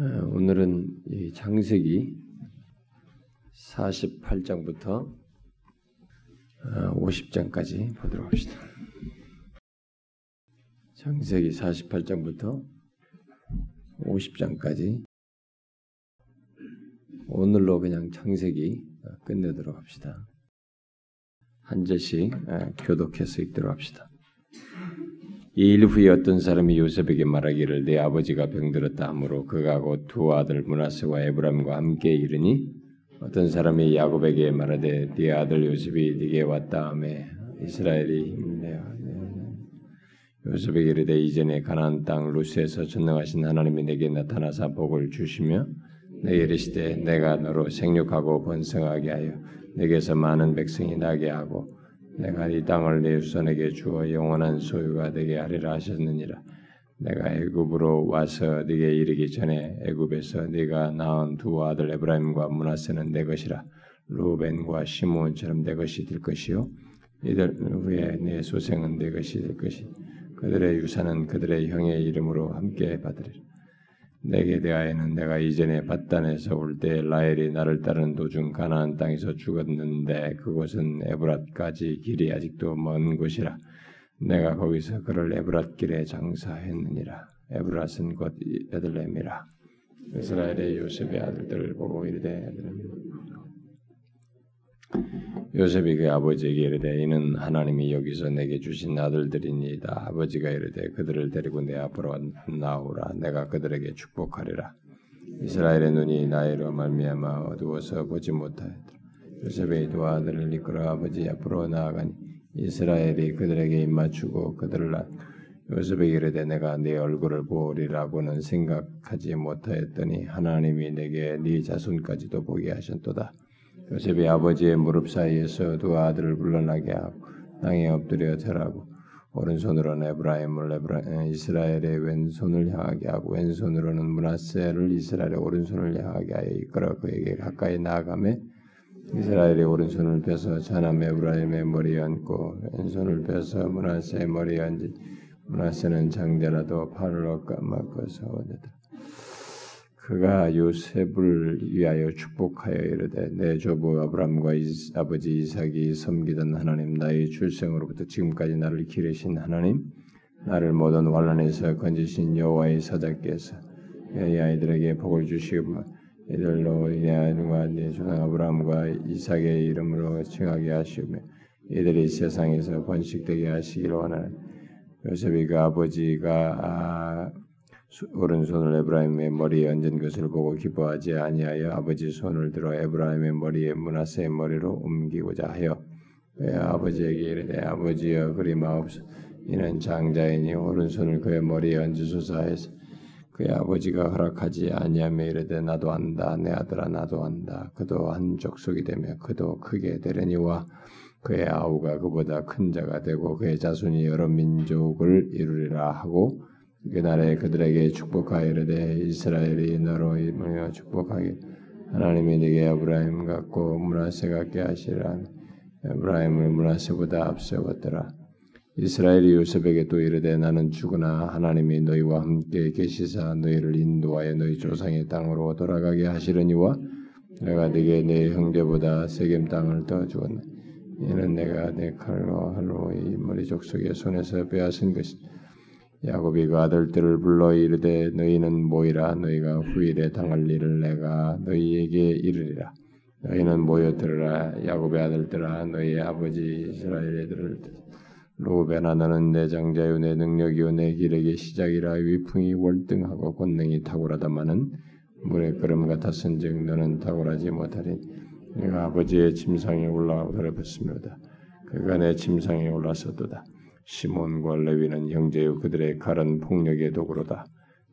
어, 오늘은 이 장세기 48장부터 50장까지 어, 보도록 합시다. 장세기 48장부터 50장까지 오늘로 그냥 창세기 끝내도록 합시다. 한 절씩 교독해서 읽도록 합시다. 이 일 후에 어떤 사람이 요셉에게 말하기를 내 아버지가 병들었다 하므로 그가 곧 두 아들 문하세와 에브람과 함께 이르니 어떤 사람이 야곱에게 말하되 네 아들 요셉이 네게 왔다 하매 이스라엘이 힘내어 요셉에게 이르되 이전에 가나안 땅 루스에서 전능하신 하나님이 내게 나타나사 복을 주시며 내게 이르시되 내가 너로 생육하고 번성하게 하여 내게서 많은 백성이 나게 하고 내가 이 땅을 내 후손에게 주어 영원한 소유가 되게 하리라 하셨느니라. 내가 애굽으로 와서 네게 이르기 전에 애굽에서 네가 낳은 두 아들 에브라임과 문하세는 내 것이라. 루벤과 시몬처럼 내 것이 될 것이요. 이들 후에 내 소생은 내 것이 될 것이. 그들의 유산은 그들의 형의 이름으로 함께 받으리라. 내게 대하여는 내가 이전에 바단에서 올 때 라헬이 나를 따르는 도중 가나안 땅에서 죽었는데 그곳은 에브랏까지 길이 아직도 먼 곳이라 내가 거기서 그를 에브랏 길에 장사했느니라. 에브랏은 곧 베들레헴이라. 이스라엘의 요셉의 아들들을 보고 이르되 요셉이 그 아버지에게 이르되 이는 하나님이 여기서 내게 주신 아들들이니이다. 아버지가 이르되 그들을 데리고 내 앞으로 나오라. 내가 그들에게 축복하리라. 이스라엘의 눈이 나이로 말미암아 어두워서 보지 못하였더라. 요셉의 두 아들을 이끌어 아버지 앞으로 나아가니 이스라엘이 그들에게 입맞추고 그들을 요셉에게 이르되 내가 네 얼굴을 보리라고는 생각하지 못하였더니 하나님이 내게 네 자손까지도 보게 하셨도다. 요셉이 아버지의 무릎 사이에서 두 아들을 물러나게 하고 땅에 엎드려 절하고 오른손으로는 에브라임을 에브라, 이스라엘의 왼손을 향하게 하고 왼손으로는 문하세를 이스라엘의 오른손을 향하게 하여 이끌어 그에게 가까이 나아가매 이스라엘의 오른손을 펴서 자남 에브라임의 머리에 얹고 왼손을 펴서 문하세의 머리에 얹지 문하세는 장자라도 팔을 엇감아서 얻었다. 그가 요셉을 위하여 축복하여 이르되 내 조부 아브람과 아버지 이삭이 섬기던 하나님 나의 출생으로부터 지금까지 나를 기르신 하나님 나를 모든 환란에서 건지신 여호와의 사자께서 이 아이들에게 복을 주시고 이들로 이 아이들과 내 조상 아브람과 이삭의 이름으로 칭하게 하시며 이들이 세상에서 번식되게 하시기를 원하는 요셉이 그 아버지가 아, 오른손을 에브라임의 머리에 얹은 것을 보고 기뻐하지 아니하여 아버지 손을 들어 에브라임의 머리에 문하세의 머리로 옮기고자 하여 그의 아버지에게 이르되 아버지여 그리 마옵소. 이는 장자이니 오른손을 그의 머리에 얹으소서 해서 그의 아버지가 허락하지 아니하며 이르되 나도 안다. 내 아들아 나도 안다. 그도 한 족속이 되며 그도 크게 되려니와 그의 아우가 그보다 큰 자가 되고 그의 자손이 여러 민족을 이루리라 하고 그날에 그들에게 축복하여 이르되 이스라엘이 너로 모여 축복하기. 하나님이 네게 아브라임 같고 문하세 같게 하시라. 아브라임을 문하세보다 앞세웠더라. 이스라엘이 요셉에게 또 이르되 나는 죽으나 하나님이 너희와 함께 계시사 너희를 인도하여 너희 조상의 땅으로 돌아가게 하시려니와 내가 네게 내 형제보다 세겜 땅을 더 주었나 이는 내가 내 칼로 할로 이 머리 족 속의 손에서 빼앗은 것이다 야곱이 그 아들들을 불러 이르되 너희는 모이라. 너희가 후일에 당할 일을 내가 너희에게 이르리라. 너희는 모여 들으라. 야곱의 아들들아 너희 아버지 이스라엘의 들을 로베나 너는 내 장자요 내 능력이요 내 기력의 시작이라. 위풍이 월등하고 권능이 탁월하다마는 물의 끓음 같았은즉 너는 탁월하지 못하리. 내가 아버지의 침상에 올라가 더럽혔습니다. 그가 내 침상에 올라섰도다 시몬과 레위는 형제요 그들의 칼은 폭력의 도구로다.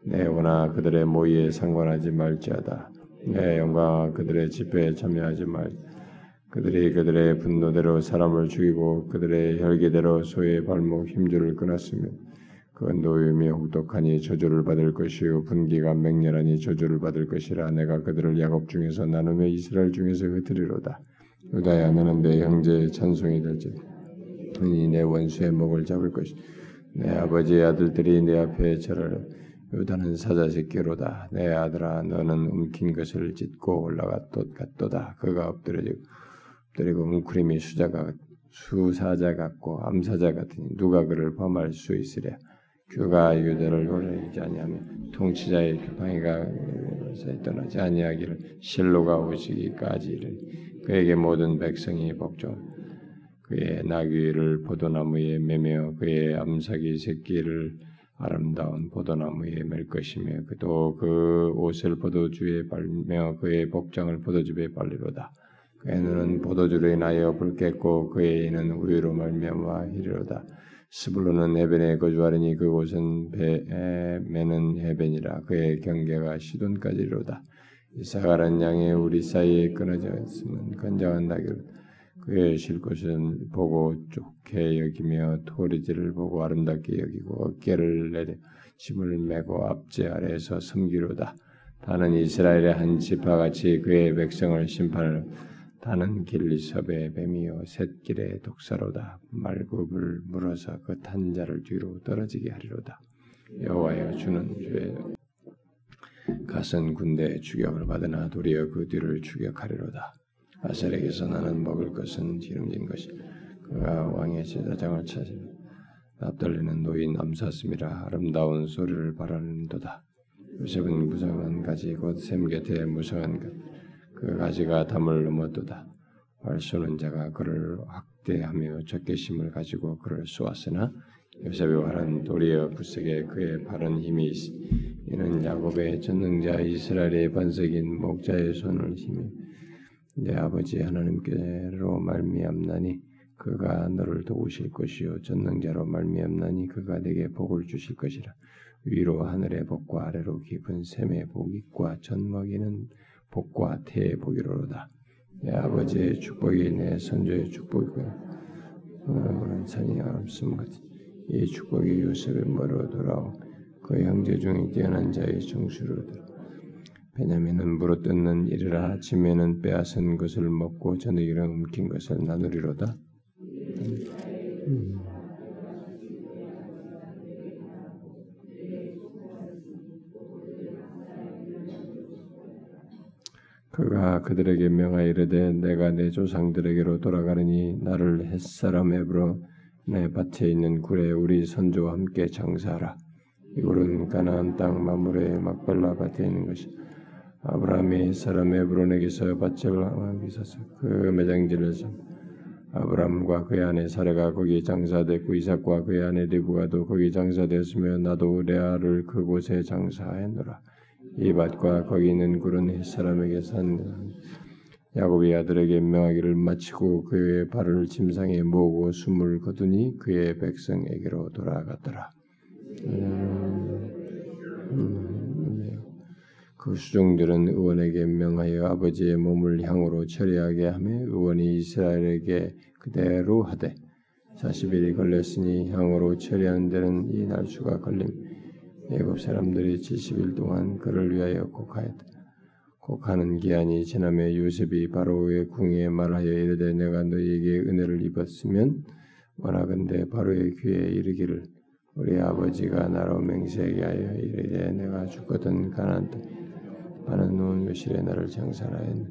내 원하 그들의 모의에 상관하지 말지어다. 내 영광아 그들의 집회에 참여하지 말. 그들이 그들의 분노대로 사람을 죽이고 그들의 혈기대로 소의 발목 힘줄을 끊었으면 그 노임이 혹독하니 저주를 받을 것이요 분기가 맹렬하니 저주를 받을 것이라 내가 그들을 야곱 중에서 나누며 이스라엘 중에서 흩으리로다. 유다야 너는 내 형제의 찬송이 될지다. 그니 내 원수의 목을 잡을 것이 내 아버지의 아들들이 내 앞에 절하라 유다는 사자 새끼로다. 내 아들아 너는 움킨 것을 찢고 올라갔도다. 그가 엎드려지고 엎드리고 웅크림이 수자가 수사자 같고 암사자 같으니 누가 그를 범할 수 있으랴. 그가 유다를 노리지 아니하며 통치자의 규팡이가 떠나지 아니하기를 실로가 오시기까지를 그에게 모든 백성이 복종 그의 나귀를 포도나무에 매며 그의 암사기 새끼를 아름다운 포도나무에 맬 것이며 또그 옷을 포도주에 빨며 그의 복장을 포도즙에 빨리로다. 그의 눈은 포도주로 인하여 붉겠고 그의 이는 우유로 말미암아 이르로다. 스불론은 해변에 거주하리니 그곳은 배에 매는 해변이라 그의 경계가 시돈까지로다. 이사가란 양의 우리 사이에 끊어져 있으면 건장한 나귀로 그의 쉴 곳은 보고 좋게 여기며 토리지를 보고 아름답게 여기고 어깨를 내려 짐을 메고 앞제 아래에서 섬기로다. 다는 이스라엘의 한 지파같이 그의 백성을 심판을 다는 길리섭의 뱀이요 샛길의 독사로다. 말굽을 물어서 그 탄자를 뒤로 떨어지게 하리로다. 여호와여 주는 주의 가선 군대의 추격을 받으나 도리어 그 뒤를 추격하리로다 아셀에게서 나는 먹을 것은 기름진 것이 그가 왕의 제사장을 찾으며 납달리는 노인 암사슴이라 아름다운 소리를 바라는도다 요셉은 무성한 가지 곧 샘 곁에 무성한 것그 가지가 담을 넘었도다. 활 쏘는 자가 그를 학대하며 적개심을 가지고 그를 쏘았으나 요셉의 활은 도리어 구석에 그의 바른 힘이 있 이는 야곱의 전능자 이스라엘의 반석인 목자의 손을 힘이 내 아버지 하나님께로 말미암나니 그가 너를 도우실 것이요 전능자로 말미암나니 그가 내게 복을 주실 것이라 위로 하늘의 복과 아래로 깊은 샘의 복과 젖먹이는 복과 태의 복이로다. 내 아버지의 축복이 내 선조의 축복이고 오늘은 산이 없음 같이 이 축복이 요셉의 머로 돌아오 그 형제 중에 뛰어난 자의 정수로 들어 베냐민은 물어뜯는 일이라 아침에는 빼앗은 것을 먹고 저녁에는 움킨 것을 나누리로다. 음. 그가 그들에게 명하여 이르되 내가 내 조상들에게로 돌아가느니 나를 햇사람 에브로 내 밭에 있는 굴에 우리 선조와 함께 장사하라. 이 굴은 가나안 땅 마물의 막발라 밭에 있는 것이 아브라함이 사람 에브론에게서 밭을 왕비사서 그 매장지를 좀 아브라함과 그의 아내 사례가 거기 장사됐고 이삭과 그의 아내 리브가도 거기 장사되었으며 나도 레아를 그곳에 장사하였노라. 이 밭과 거기 있는 굴은 햇사람에게 산 야곱의 아들에게 명하기를 마치고 그의 발을 침상에 모으고 숨을 거두니 그의 백성에게로 돌아갔더라. 음, 음, 그 수종들은 의원에게 명하여 아버지의 몸을 향으로 처리하게 하며 의원이 이스라엘에게 그대로 하되 40일이 걸렸으니 향으로 처리하는 데는 이 날수가 걸림 애굽 사람들이 70일 동안 그를 위하여 곡하였다. 곡하는 기한이 지나며 요셉이 바로의 궁에 말하여 이르되 내가 너희에게 은혜를 입었으면 원하건대 바로의 귀에 이르기를 우리 아버지가 나로 맹세하게 하여 이르되 내가 죽거든 가난 땅 많은 누운 묘실에 나를 장사하였네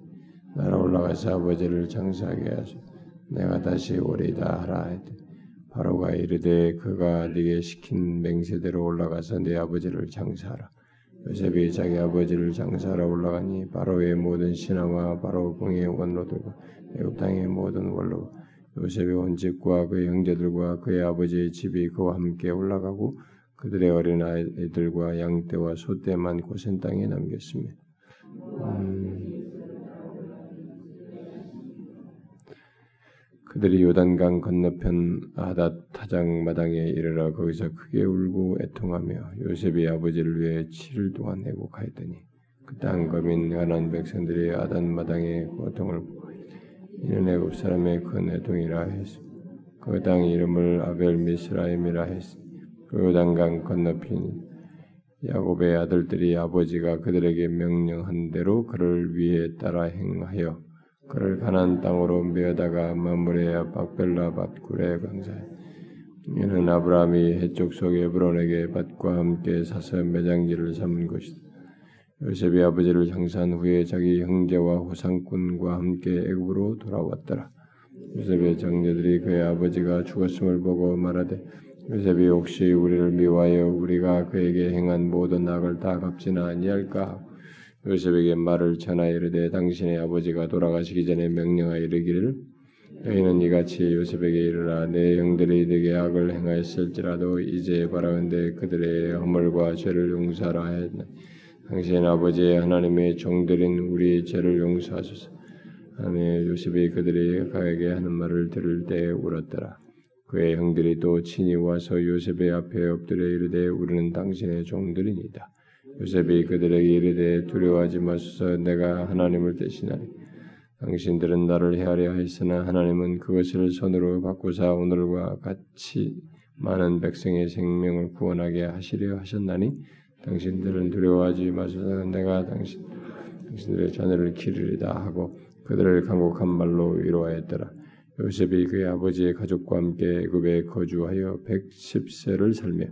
나라 올라가서 아버지를 장사하게 하소 내가 다시 오리다 하라 했대 바로가 이르되 그가 네게 시킨 맹세대로 올라가서 네 아버지를 장사하라. 요셉이 자기 아버지를 장사하러 올라가니 바로의 모든 신하와 바로 궁의 원로들과 애굽 땅의 모든 원로 요셉의 온 집과 그의 형제들과 그의 아버지의 집이 그와 함께 올라가고 그들의 어린 아이들과 양떼와 소떼만 고센 땅에 음, 그들이 요단강 건너편 아닷 타장 마당에 이르러 거기서 크게 울고 애통하며 요셉이 아버지를 위해 7일 동안 애곡하였더니 그 땅 거민 가난 백성들이 아닷 마당에 고통을 이는 애굽 사람의 큰 애통이라 했으 그땅 이름을 아벨 미스라임이라 했으 그 요단강 건너편 야곱의 아들들이 아버지가 그들에게 명령한 대로 그를 위해 따라 행하여 그를 가난 땅으로 메어다가 마물의 박벨라 밭굴에 강사해 이는 아브라함이 해쪽 속에 브론에게 밭과 함께 사서 매장지를 삼은 것이다. 요셉이 아버지를 장사한 후에 자기 형제와 호상꾼과 함께 애굽으로 돌아왔더라. 요셉의 장녀들이 그의 아버지가 죽었음을 보고 말하되 요셉이 혹시 우리를 미워하여 우리가 그에게 행한 모든 악을 다 갚지는 아니할까? 요셉에게 말을 전하여 이르되 당신의 아버지가 돌아가시기 전에 명령하여 이르기를 너희는 이같이 요셉에게 이르라. 내 형들이 내게 악을 행하였을지라도 이제 바라건대 그들의 허물과 죄를 용서하라 했나 당신 아버지의 하나님의 종들인 우리의 죄를 용서하소서. 하나님 요셉이 그들이 가에게 하는 말을 들을 때 울었더라 그의 형들이 또 친히 와서 요셉의 앞에 엎드려 이르되 우리는 당신의 종들이니다 요셉이 그들에게 이르되 두려워하지 마소서 내가 하나님을 대신하리 당신들은 나를 헤아려 하였으나 하나님은 그것을 손으로 바꾸사 오늘과 같이 많은 백성의 생명을 구원하게 하시려 하셨나니 당신들은 두려워하지 마소서 내가 당신 당신들의 자녀를 기르리다 하고 그들을 강곡한 말로 위로하였더라. 요셉이 그의 아버지의 가족과 함께 애굽에 거주하여 110세를 살며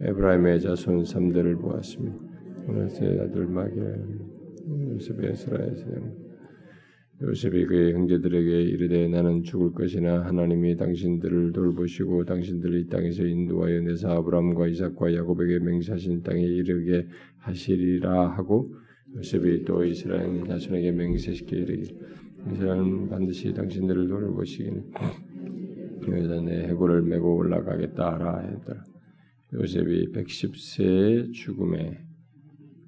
에브라임의 자손 3대를 보았으며 오늘의 아들 마기야 요셉의 스라에서 요셉이 그의 형제들에게 이르되 나는 죽을 것이나 하나님이 당신들을 돌보시고 당신들을 이 땅에서 인도하여 내사 아브람과 이삭과 야곱에게 맹세하신 땅에 이르게 하시리라 하고 요셉이 또 이스라엘 자손에게 이르기 이스라엘은 반드시 당신들을 돌보시기는 여기서 내 해골을 메고 올라가겠다 하라 했더라 요셉이 110세의 죽음에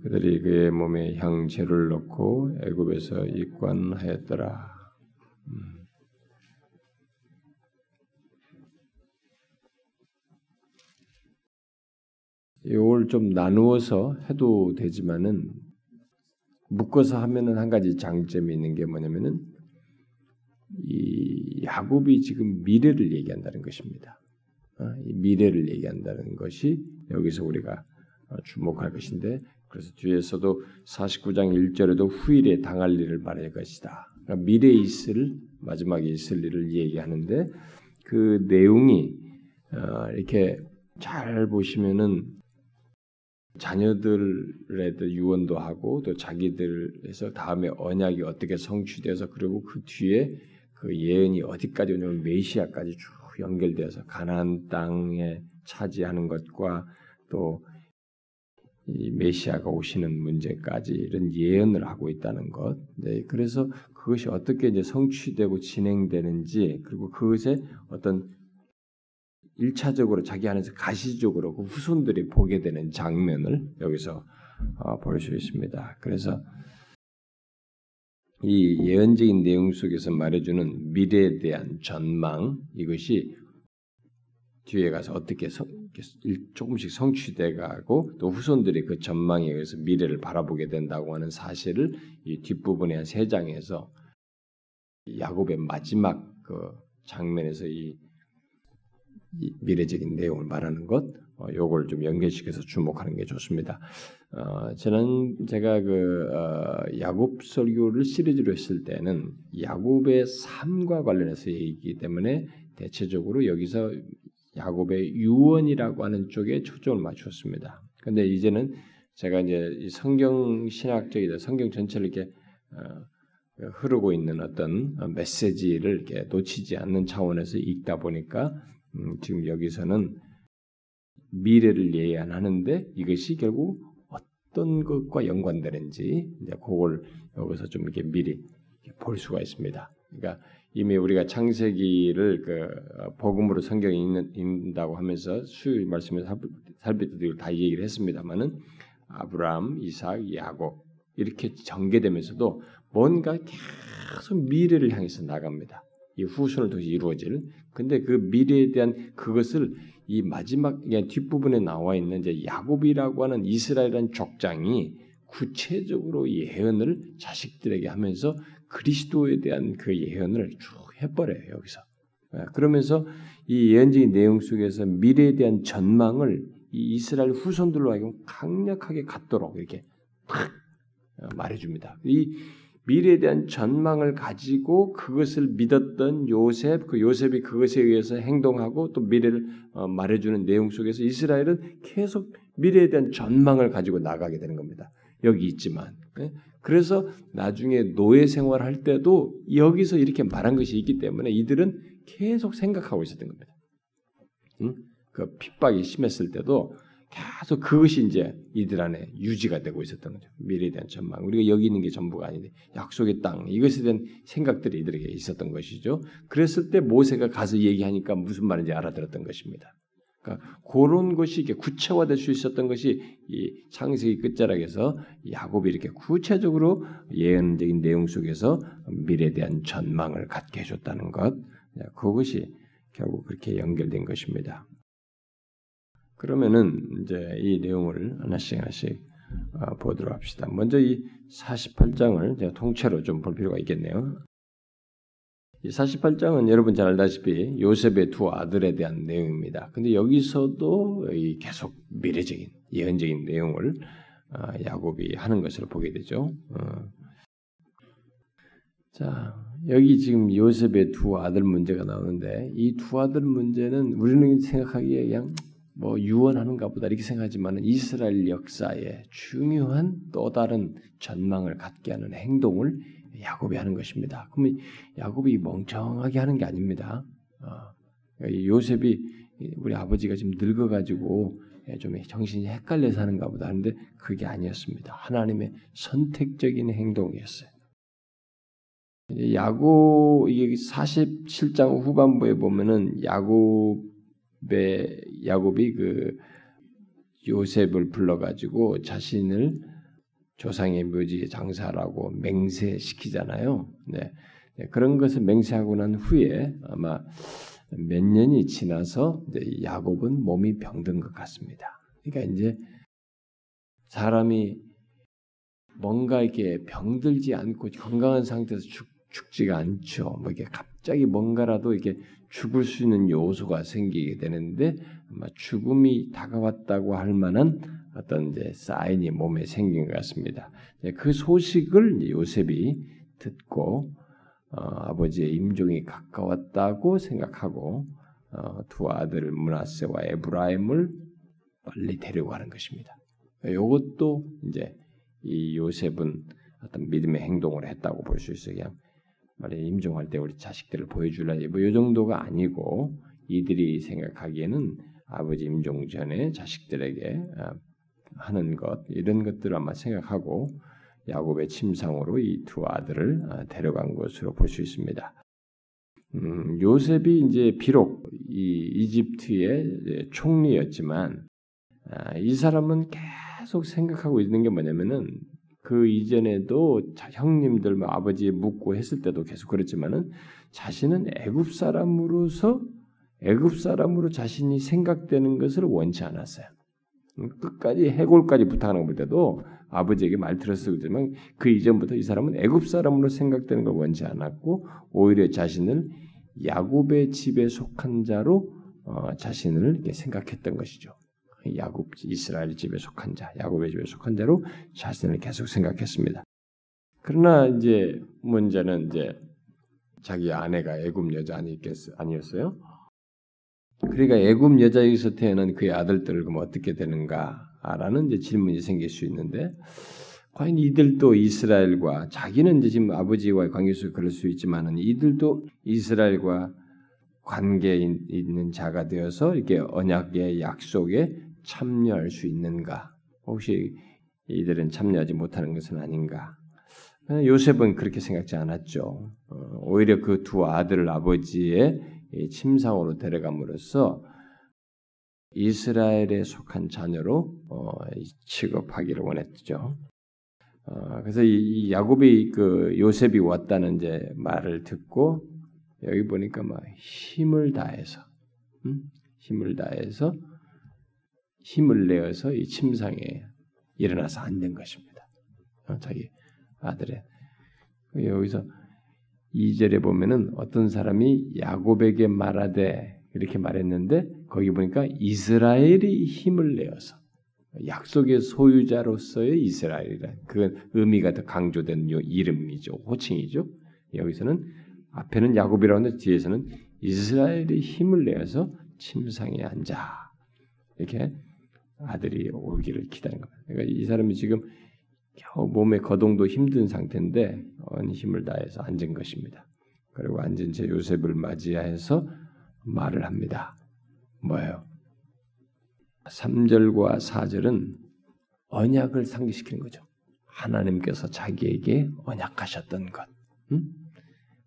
그들이 그의 몸에 향재를 넣고 애굽에서 입관하였더라. 음. 이걸 좀 나누어서 해도 되지만은 묶어서 하면은 한 가지 장점이 있는 게 뭐냐면은 이 야곱이 지금 미래를 얘기한다는 것입니다. 어, 이 미래를 얘기한다는 것이 여기서 우리가 주목할 것인데 그래서 뒤에서도 49장 1절에도 후일에 당할 일을 말할 것이다. 그러니까 미래에 있을 마지막에 있을 일을 얘기하는데 그 내용이 어, 이렇게 잘 보시면은 자녀들에 도 유언도 하고 또 자기들에서 다음에 언약이 어떻게 성취돼서 그리고 그 뒤에 그 예언이 어디까지 오냐면 메시아까지 쭉 연결되어서 가나안 땅에 차지하는 것과 또 이 메시아가 오시는 문제까지 이런 예언을 하고 있다는 것. 네, 그래서 그것이 어떻게 이제 성취되고 진행되는지 그리고 그것에 어떤 일차적으로 자기 안에서 가시적으로 그 후손들이 보게 되는 장면을 여기서 어, 볼수 있습니다. 그래서 이 예언적인 내용 속에서 말해주는 미래에 대한 전망 이것이 뒤에 가서 어떻게 성, 조금씩 성취돼 가고 또 후손들이 그 전망에 의해서 미래를 바라보게 된다고 하는 사실을 이 뒷부분의 한 세 장에서 야곱의 마지막 그 장면에서 이, 이 미래적인 내용을 말하는 것, 어, 요걸 좀 연결시켜서 주목하는 게 좋습니다. 어, 저는 제가 그 어, 야곱 설교를 시리즈로 했을 때는 야곱의 삶과 관련해서 얘기이기 때문에 대체적으로 여기서 야곱의 유언이라고 하는 쪽에 초점을 맞췄습니다. 근데 이제는 제가 이제 성경 신학적이다 성경 전체를 이렇게 어, 흐르고 있는 어떤 메시지를 이렇게 놓치지 않는 차원에서 읽다 보니까 음, 지금 여기서는 미래를 예언하는데 이것이 결국 어떤 것과 연관되는지 이제 그걸 여기서 좀 이렇게 미리 볼 수가 있습니다. 그러니까 이미 우리가 창세기를 그 어, 복음으로 성경 읽는, 읽는다고 하면서 수요일 말씀에서 살펴드리고 다 얘기를 했습니다만은 아브라함, 이삭, 야곱 이렇게 전개되면서도 뭔가 계속 미래를 향해서 나갑니다. 이 후손을 통해 이루어질. 근데 그 미래에 대한 그것을 이 마지막 뒷부분에 나와 있는 이제 야곱이라고 하는 이스라엘이라는 족장이 구체적으로 예언을 자식들에게 하면서 그리스도에 대한 그 예언을 쭉 해버려요 여기서. 예, 그러면서 이 예언적인 내용 속에서 미래에 대한 전망을 이 이스라엘 후손들로 하여금 강력하게 갖도록 이렇게 탁 어, 말해줍니다. 이 미래에 대한 전망을 가지고 그것을 믿었던 요셉, 그 요셉이 그것에 의해서 행동하고 또 미래를 어, 말해주는 내용 속에서 이스라엘은 계속 미래에 대한 전망을 가지고 나가게 되는 겁니다. 여기 있지만 예? 그래서 나중에 노예 생활할 때도 여기서 이렇게 말한 것이 있기 때문에 이들은 계속 생각하고 있었던 겁니다. 응? 그 핍박이 심했을 때도 계속 그것이 이제 이들 안에 유지가 되고 있었던 거죠. 미래에 대한 전망. 우리가 여기 있는 게 전부가 아닌데 약속의 땅 이것에 대한 생각들이 이들에게 있었던 것이죠. 그랬을 때 모세가 가서 얘기하니까 무슨 말인지 알아들었던 것입니다. 그러니까 그런 것이 이게 구체화될 수 있었던 것이 이 창세기 끝자락에서 야곱이 이렇게 구체적으로 예언적인 내용 속에서 미래에 대한 전망을 갖게 해줬다는 것. 그것이 결국 그렇게 연결된 것입니다. 그러면은 이제 이 내용을 하나씩 하나씩 어, 보도록 합시다. 먼저 이 48장을 제가 통째로 좀 볼 필요가 있겠네요. 이 48장은 여러분 잘 알다시피 요셉의 두 아들에 대한 내용입니다. 근데 여기서도 계속 미래적인 예언적인 내용을 어, 야곱이 하는 것을 보게 되죠. 어. 자, 여기 지금 요셉의 두 아들 문제가 나오는데 이 두 아들 문제는 우리는 생각하기에 그냥 뭐 유언하는가 보다 이렇게 생각하지만 이스라엘 역사에 중요한 또 다른 전망을 갖게 하는 행동을 야곱이 하는 것입니다. 그러면 야곱이 멍청하게 하는 게 아닙니다. 어, 요셉이 우리 아버지가 지금 늙어가지고 좀 정신이 헷갈려서 하는가 보다 하는데 그게 아니었습니다. 하나님의 선택적인 행동이었어요. 야곱 이게 47장 후반부에 보면은 야곱 야곱이 그 요셉을 불러가지고 자신을 조상의 묘지에 장사라고 맹세시키잖아요. 네. 네. 그런 것을 맹세하고 난 후에 아마 몇 년이 지나서 야곱은 몸이 병든 것 같습니다. 그러니까 이제 사람이 뭔가 이렇게 병들지 않고 건강한 상태에서 죽, 죽지가 않죠. 뭐 이게 갑자기 뭔가라도 이렇게 죽을 수 있는 요소가 생기게 되는데 아마 죽음이 다가왔다고 할 만한 어떤 이제 사인이 몸에 생긴 것 같습니다. 그 소식을 요셉이 듣고 어, 아버지의 임종이 가까웠다고 생각하고 어, 두 아들 문하세와 에브라임을 빨리 데려가는 것입니다. 이것도 이제 이 요셉은 어떤 믿음의 행동을 했다고 볼 수 있어요. 말에 임종할 때 우리 자식들을 보여줄라 뭐이 정도가 아니고 이들이 생각하기에는 아버지 임종 전에 자식들에게 아, 하는 것 이런 것들을 아마 생각하고 야곱의 침상으로 이 두 아들을 아, 데려간 것으로 볼 수 있습니다. 음, 요셉이 이제 비록 이 이집트의 총리였지만 아, 이 사람은 계속 생각하고 있는 게 뭐냐면은 그 이전에도 형님들 뭐 아버지 묻고 했을 때도 계속 그랬지만은 자신은 애굽 사람으로서 애굽 사람으로 자신이 생각되는 것을 원치 않았어요. 끝까지 해골까지 부탁하는 볼 때도 아버지에게 말 들었을 때만 그 이전부터 이 사람은 애굽 사람으로 생각되는 걸 원치 않았고 오히려 자신을 야곱의 집에 속한 자로 어, 자신을 생각했던 것이죠. 야곱 이스라엘 집에 속한 자, 야곱의 집에 속한 자로 자신을 계속 생각했습니다. 그러나 이제 문제는 이제 자기 아내가 애굽 여자 아니겠 아니었어요? 그러니까 애굽 여자에서 태어난 그의 아들들을 그럼 어떻게 되는가라는 이제 질문이 생길 수 있는데 과연 이들도 이스라엘과 자기는 이제 지금 아버지와의 관계 속에 그럴 수 있지만은 이들도 이스라엘과 관계 있는 자가 되어서 이렇게 언약의 약속에 참여할 수 있는가? 혹시 이들은 참여하지 못하는 것은 아닌가? 요셉은 그렇게 생각지 않았죠. 어, 오히려 그 두 아들을 아버지의 침상으로 데려감으로써 이스라엘에 속한 자녀로 어, 취급하기를 원했죠. 어, 그래서 이 야곱이 그 요셉이 왔다는 이제 말을 듣고 여기 보니까 막 힘을 다해서 음? 힘을 다해서 힘을 내어서 이 침상에 일어나서 앉는 것입니다. 어, 자기 아들의 여기서 2절에 보면은 어떤 사람이 야곱에게 말하되 이렇게 말했는데 거기 보니까 이스라엘이 힘을 내어서 약속의 소유자로서의 이스라엘이라 그 의미가 더 강조된 이름이죠. 호칭이죠. 여기서는 앞에는 야곱이라고 하는데 뒤에서는 이스라엘의 힘을 내어서 침상에 앉아 이렇게 아들이 오기를 기다리는 겁니다. 그러니까 이 사람이 지금 겨우 몸의 거동도 힘든 상태인데 온 힘을 다해서 앉은 것입니다. 그리고 앉은 채 요셉을 맞이해서 말을 합니다. 뭐예요? 3절과 4절은 언약을 상기시키는 거죠. 하나님께서 자기에게 언약하셨던 것. 응?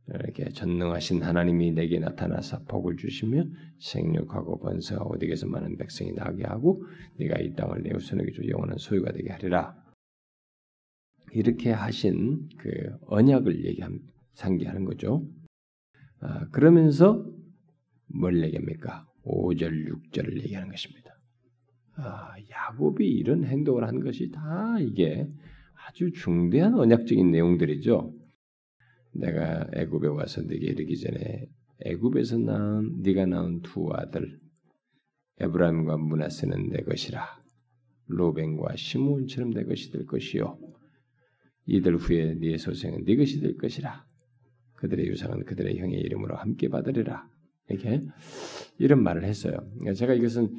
이렇게 전능하신 하나님이 내게 나타나서 복을 주시며 생육하고 번성하고 네게서 많은 백성이 나게 하고 네가 이 땅을 내 후손에게 주 영원한 소유가 되게 하리라. 이렇게 하신 그 언약을 얘기함 상기하는 거죠. 아, 그러면서 뭘 얘기합니까? 5절, 6절을 얘기하는 것입니다. 아, 야곱이 이런 행동을 한 것이 다 이게 아주 중대한 언약적인 내용들이죠. 내가 애굽에 와서 네게 이르기 전에 애굽에서 낳은 네가 낳은 두 아들 에브라임과 문하세는 내 것이라 로벤과 시므온처럼 내 것이 될 것이요 이들 후에 네 소생은 네 것이 될 것이라 그들의 유상은 그들의 형의 이름으로 함께 받으리라 이렇게 이런 말을 했어요. 그러니까 제가 이것은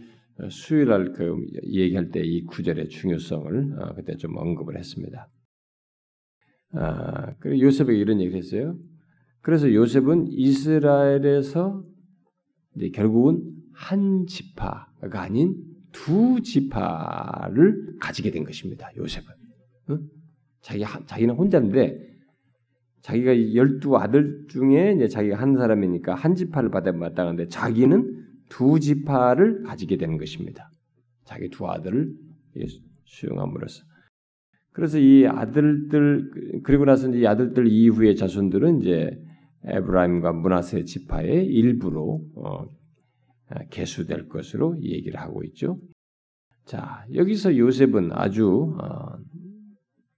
수요일 날 그 얘기할 때 이 구절의 중요성을 어, 그때 좀 언급을 했습니다. 아, 그리고 요셉에게 이런 얘기를 했어요. 그래서 요셉은 이스라엘에서 이제 결국은 한 지파가 아닌 두 지파를 가지게 된 것입니다. 요셉은 응? 자기 자기는 혼자인데 자기가 열두 아들 중에 이제 자기가 한 사람이니까 한 지파를 받아 마땅한데 자기는 두 지파를 가지게 되는 것입니다. 자기 두 아들을 수용함으로써 그래서 이 아들들 그리고 나서 이제 아들들 이후의 자손들은 이제 에브라임과 문하세 지파의 일부로 어, 개수될 것으로 얘기를 하고 있죠. 자 여기서 요셉은 아주 어,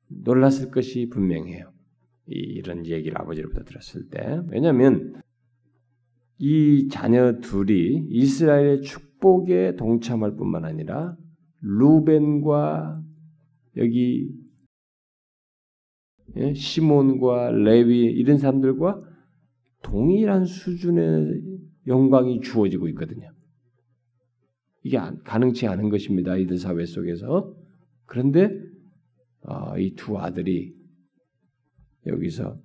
놀랐을 것이 분명해요. 이 런 얘기를 아버지로부터 들었을 때 왜냐하면 이 자녀 둘이 이스라엘의 축복에 동참할 뿐만 아니라 루벤과 여기 예? 시몬과 레위 이런 사람들과 동일한 수준의 영광이 주어지고 있거든요. 이게 가능치 않은 것입니다. 이들 사회 속에서. 그런데 어, 이두 아들이 여기서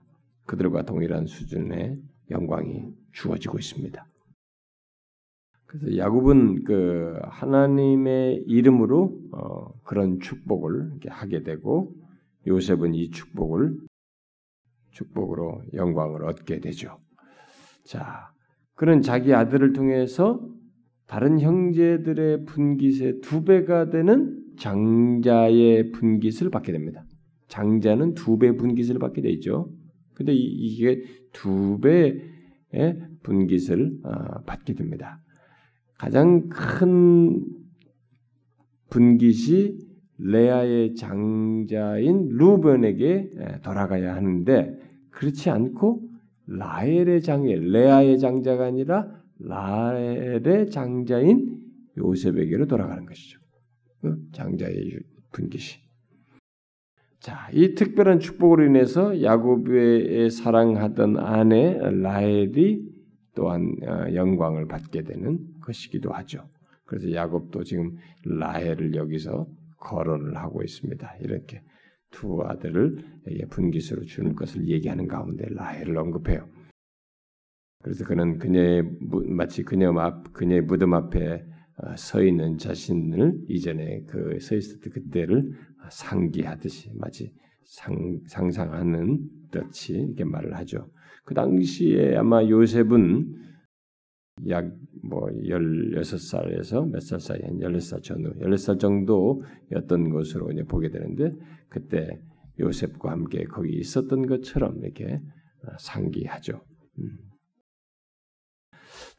그들과 동일한 수준의 영광이 주어지고 있습니다. 그래서 야곱은 그 하나님의 이름으로 어, 그런 축복을 하게 되고 요셉은 이 축복을 축복으로 영광을 얻게 되죠. 자, 그는 자기 아들을 통해서 다른 형제들의 분깃의 두 배가 되는 장자의 분깃을 받게 됩니다. 장자는 두 배 분깃을 받게 되죠. 근데 이게 두 배의 분깃을 어, 받게 됩니다. 가장 큰 분깃이 레아의 장자인 루벤에게 돌아가야 하는데 그렇지 않고 라헬의 장에 레아의 장자가 아니라 라헬의 장자인 요셉에게로 돌아가는 것이죠. 장자의 분깃이. 자, 이 특별한 축복으로 인해서 야곱의 사랑하던 아내 라헬이 또한 어, 영광을 받게 되는 것이기도 하죠. 그래서 야곱도 지금 라헬을 여기서 거론을 하고 있습니다. 이렇게 두 아들을 분깃으로 주는 것을 얘기하는 가운데 라헬을 언급해요. 그래서 그는 그녀의 마치 그녀 앞 그녀의 무덤 앞에 어, 서 있는 자신을 이전에 그서때 그때를 상기하듯이 마치 상, 상상하는 듯이 이렇게 말을 하죠. 그 당시에 아마 요셉은 약뭐 16살에서 몇 살 사이 한 16살 전후 16살 정도였던 것으로 이제 보게 되는데 그때 요셉과 함께 거기 있었던 것처럼 이렇게 어, 상기하죠. 음.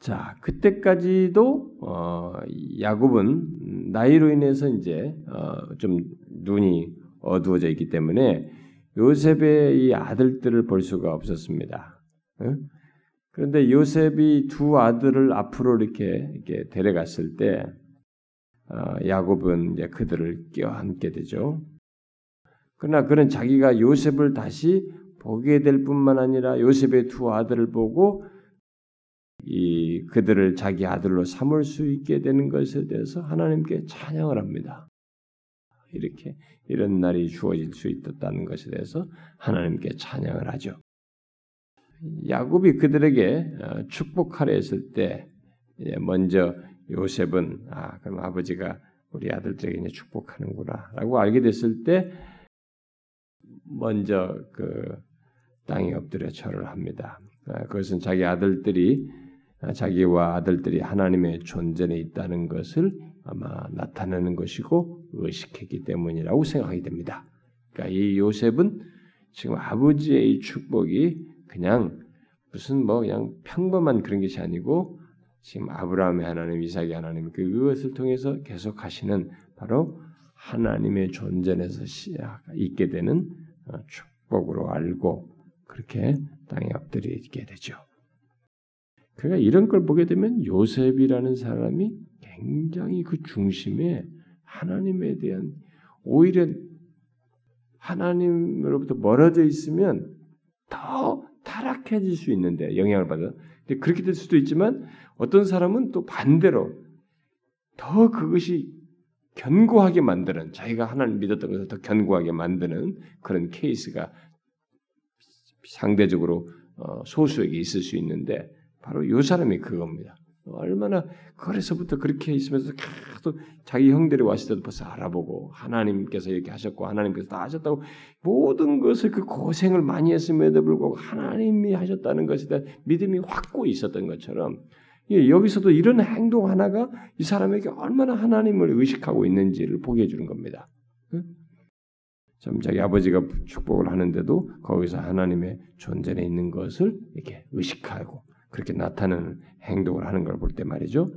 자, 그때까지도 어, 야곱은 나이로 인해서 이제 어, 좀 눈이 어두워져 있기 때문에 요셉의 이 아들들을 볼 수가 없었습니다. 응? 그런데 요셉이 두 아들을 앞으로 이렇게, 이렇게 데려갔을 때 어, 야곱은 이제 그들을 껴안게 되죠. 그러나 그는 자기가 요셉을 다시 보게 될 뿐만 아니라 요셉의 두 아들을 보고 이 그들을 자기 아들로 삼을 수 있게 되는 것에 대해서 하나님께 찬양을 합니다. 이렇게 이런 날이 주어질 수 있었다는 것에 대해서 하나님께 찬양을 하죠. 야곱이 그들에게 어, 축복하려 했을 때 먼저 요셉은 아 그럼 아버지가 우리 아들들에게 축복하는구나라고 알게 됐을 때 먼저 그 땅에 엎드려 절을 합니다. 아, 그것은 자기 아들들이 아, 자기와 아들들이 하나님의 존재에 있다는 것을 아마 나타내는 것이고 의식했기 때문이라고 생각하게 됩니다. 그러니까 이 요셉은 지금 아버지의 축복이 그냥 무슨 뭐 그냥 평범한 그런 것이 아니고 지금 아브라함의 하나님, 이삭의 하나님 그것을 통해서 계속 하시는 바로 하나님의 존재에서 있게 되는 어, 축복으로 알고 그렇게 땅에 엎드리게 되죠. 그러니까 이런 걸 보게 되면 요셉이라는 사람이 굉장히 그 중심에 하나님에 대한 오히려 하나님으로부터 멀어져 있으면 더 타락해질 수 있는데 영향을 받아. 근데 그렇게 될 수도 있지만 어떤 사람은 또 반대로 더 그것이 견고하게 만드는 자기가 하나님 믿었던 것을 더 견고하게 만드는 그런 케이스가 상대적으로 어, 소수에게 있을 수 있는데 바로 이 사람이 그겁니다. 얼마나 그래서부터 그렇게 있으면서 계속 자기 형들이 왔을 때도 벌써 알아보고 하나님께서 이렇게 하셨고 하나님께서 다 하셨다고 모든 것을 그 고생을 많이 했음에도 불구하고 하나님이 하셨다는 것에 대한 믿음이 확고 있었던 것처럼 예, 여기서도 이런 행동 하나가 이 사람에게 얼마나 하나님을 의식하고 있는지를 보게 해주는 겁니다. 참 자기 아버지가 축복을 하는데도 거기서 하나님의 존재에 있는 것을 이렇게 의식하고 그렇게 나타나는 행동을 하는 걸 볼 때 말이죠.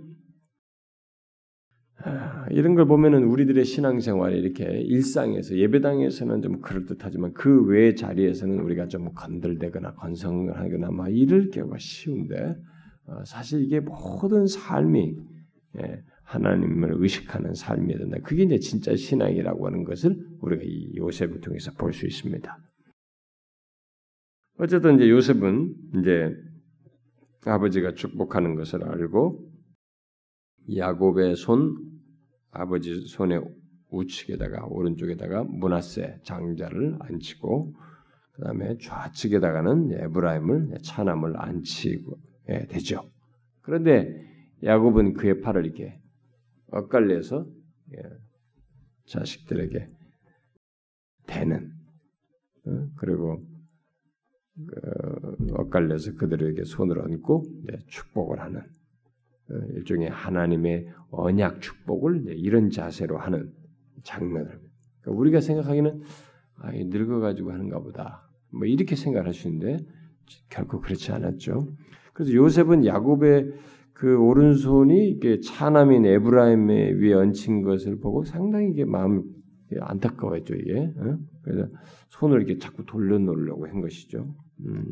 아, 이런 걸 보면은 우리들의 신앙생활에 이렇게 일상에서 예배당에서는 좀 그럴듯하지만 그 외의 자리에서는 우리가 좀 건들대거나 건성을 하거나 막 이럴 경우가 쉬운데 어, 사실 이게 모든 삶이 예, 하나님을 의식하는 삶이어야 된다. 그게 이제 진짜 신앙이라고 하는 것을 우리가 이 요셉을 통해서 볼 수 있습니다. 어쨌든 이제 요셉은 이제 아버지가 축복하는 것을 알고 야곱의 손 아버지 손의 우측에다가 오른쪽에다가 문하세 장자를 앉히고 그 다음에 좌측에다가는 에브라임을 차남을 앉히고 예, 되죠. 그런데 야곱은 그의 팔을 이렇게 엇갈려서 예, 자식들에게 대는 어? 그리고 그 엇갈려서 그들에게 손을 얹고 축복을 하는 어, 일종의 하나님의 언약 축복을 이런 자세로 하는 장면을 그러니까 우리가 생각하기는 아, 늙어가지고 하는가 보다 뭐 이렇게 생각할 수 있는데 결코 그렇지 않았죠. 그래서 요셉은 야곱의 그 오른손이 이게 차남인 에브라임 위에 얹힌 것을 보고 상당히 이게 마음 안타까워했죠 이게. 어? 그래서 손을 이렇게 자꾸 돌려놓으려고 한 것이죠. 음.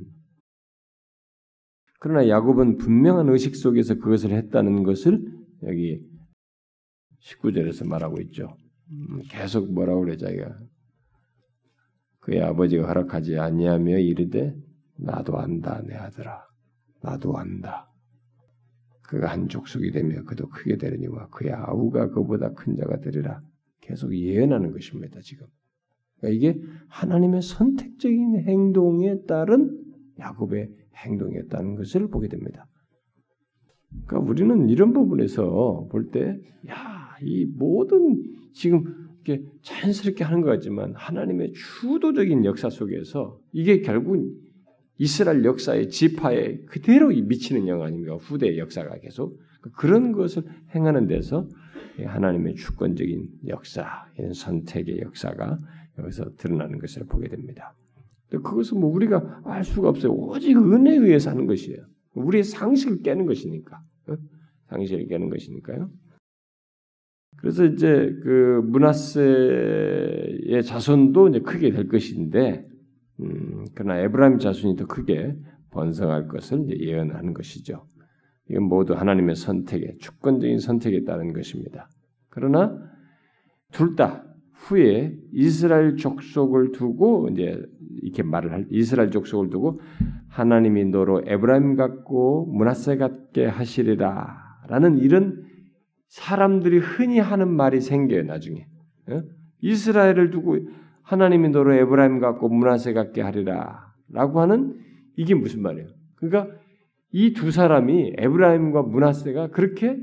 그러나 야곱은 분명한 의식 속에서 그것을 했다는 것을 여기 19절에서 말하고 있죠. 음, 계속 뭐라고 그래 자기가 그의 아버지가 허락하지 아니하며 이르되 나도 안다 내 아들아 나도 안다. 그가 한 족속이 되며 그도 크게 되려니와 그의 아우가 그보다 큰 자가 되리라. 계속 예언하는 것입니다. 지금 그러니까 이게 하나님의 선택적인 행동에 따른 야곱의 행동이었다는 것을 보게 됩니다. 그러니까 우리는 이런 부분에서 볼 때, 야, 이 모든 지금 이렇게 자연스럽게 하는 것 같지만 하나님의 주도적인 역사 속에서 이게 결국 이스라엘 역사의 지파에 그대로 미치는 영향 아닙니까? 후대의 역사가 계속 그런 것을 행하는 데서 하나님의 주권적인 역사, 이런 선택의 역사가 여기서 드러나는 것을 보게 됩니다. 그것은 뭐 우리가 알 수가 없어요. 오직 은혜에 의해서 하는 것이에요. 우리의 상식을 깨는 것이니까. 어? 상식을 깨는 것이니까요. 그래서 이제 그 문하세의 자손도 이제 크게 될 것인데 음, 그러나 에브라임 자손이 더 크게 번성할 것을 예언하는 것이죠. 이건 모두 하나님의 선택에 주권적인 선택에 따른 것입니다. 그러나 둘 다 후에 이스라엘 족속을 두고 이제 이렇게 말을 할 이스라엘 족속을 두고 하나님이 너로 에브라임 같고 문하세 같게 하시리라라는 이런 사람들이 흔히 하는 말이 생겨요 나중에 어? 이스라엘을 두고 하나님이 너로 에브라임 같고 문하세 같게 하리라라고 하는 이게 무슨 말이에요? 그러니까 이 두 사람이 에브라임과 문하세가 그렇게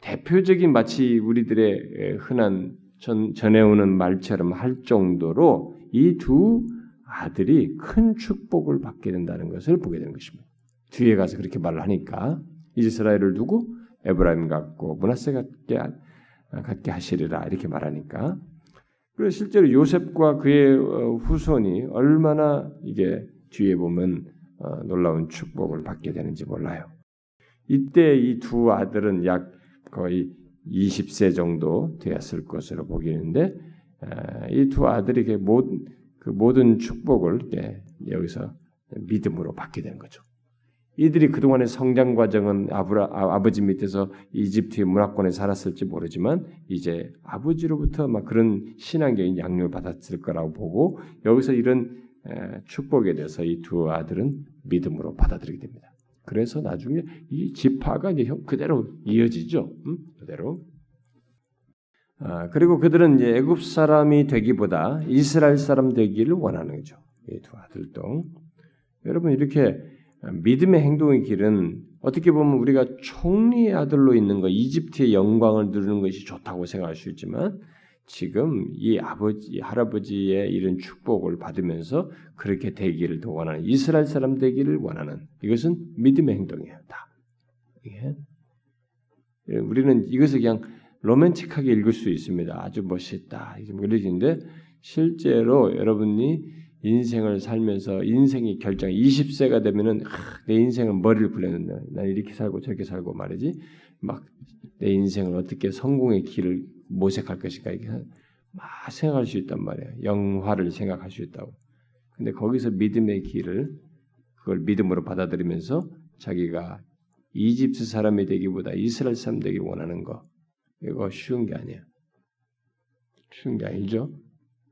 대표적인 마치 우리들의 흔한 전, 전해오는 말처럼 할 정도로 이 두 아들이 큰 축복을 받게 된다는 것을 보게 되는 것입니다. 뒤에 가서 그렇게 말을 하니까 이스라엘을 두고 에브라임 같고 문하세 같게, 같게 하시리라 이렇게 말하니까 그래서 실제로 요셉과 그의 어, 후손이 얼마나 이게 뒤에 보면 어, 놀라운 축복을 받게 되는지 몰라요. 이때 이 두 아들은 약 거의 20세 정도 되었을 것으로 보기는데 이 두 아들이 모든 그 모든 축복을 여기서 믿음으로 받게 되는 거죠. 이들이 그동안의 성장 과정은 아브라, 아, 버지 밑에서 이집트의 문화권에 살았을지 모르지만 이제 아버지로부터 막 그런 신앙적인 양육을 받았을 거라고 보고 여기서 이런 축복에 대해서 이 두 아들은 믿음으로 받아들이게 됩니다. 그래서 나중에 이 지파가 이제 그대로 이어지죠. 음? 그대로. 아, 그리고 그들은 이제 애굽 사람이 되기보다 이스라엘 사람 되기를 원하는 거죠. 이 두 아들도. 여러분 이렇게 믿음의 행동의 길은 어떻게 보면 우리가 총리의 아들로 있는 것, 이집트의 영광을 누리는 것이 좋다고 생각할 수 있지만 지금 이 아버지, 할아버지의 이런 축복을 받으면서 그렇게 되기를 더 원하는 이스라엘 사람 되기를 원하는 이것은 믿음의 행동이에요. 다. 예. 우리는 이것을 그냥 로맨틱하게 읽을 수 있습니다. 아주 멋있다. 이게 뭐 실제로 여러분이 인생을 살면서 인생이 결정 20세가 되면은 아, 내 인생은 머리를 굴렸는데 난 이렇게 살고 저렇게 살고 말이지 막 내 인생을 어떻게 성공의 길을 모색할 것인가 이게 막 생각할 수 있단 말이에요. 영화를 생각할 수 있다고. 근데 거기서 믿음의 길을 그걸 믿음으로 받아들이면서 자기가 이집트 사람이 되기보다 이스라엘 사람 되기 원하는 거 이거 쉬운 게 아니야. 쉬운 게 아니죠.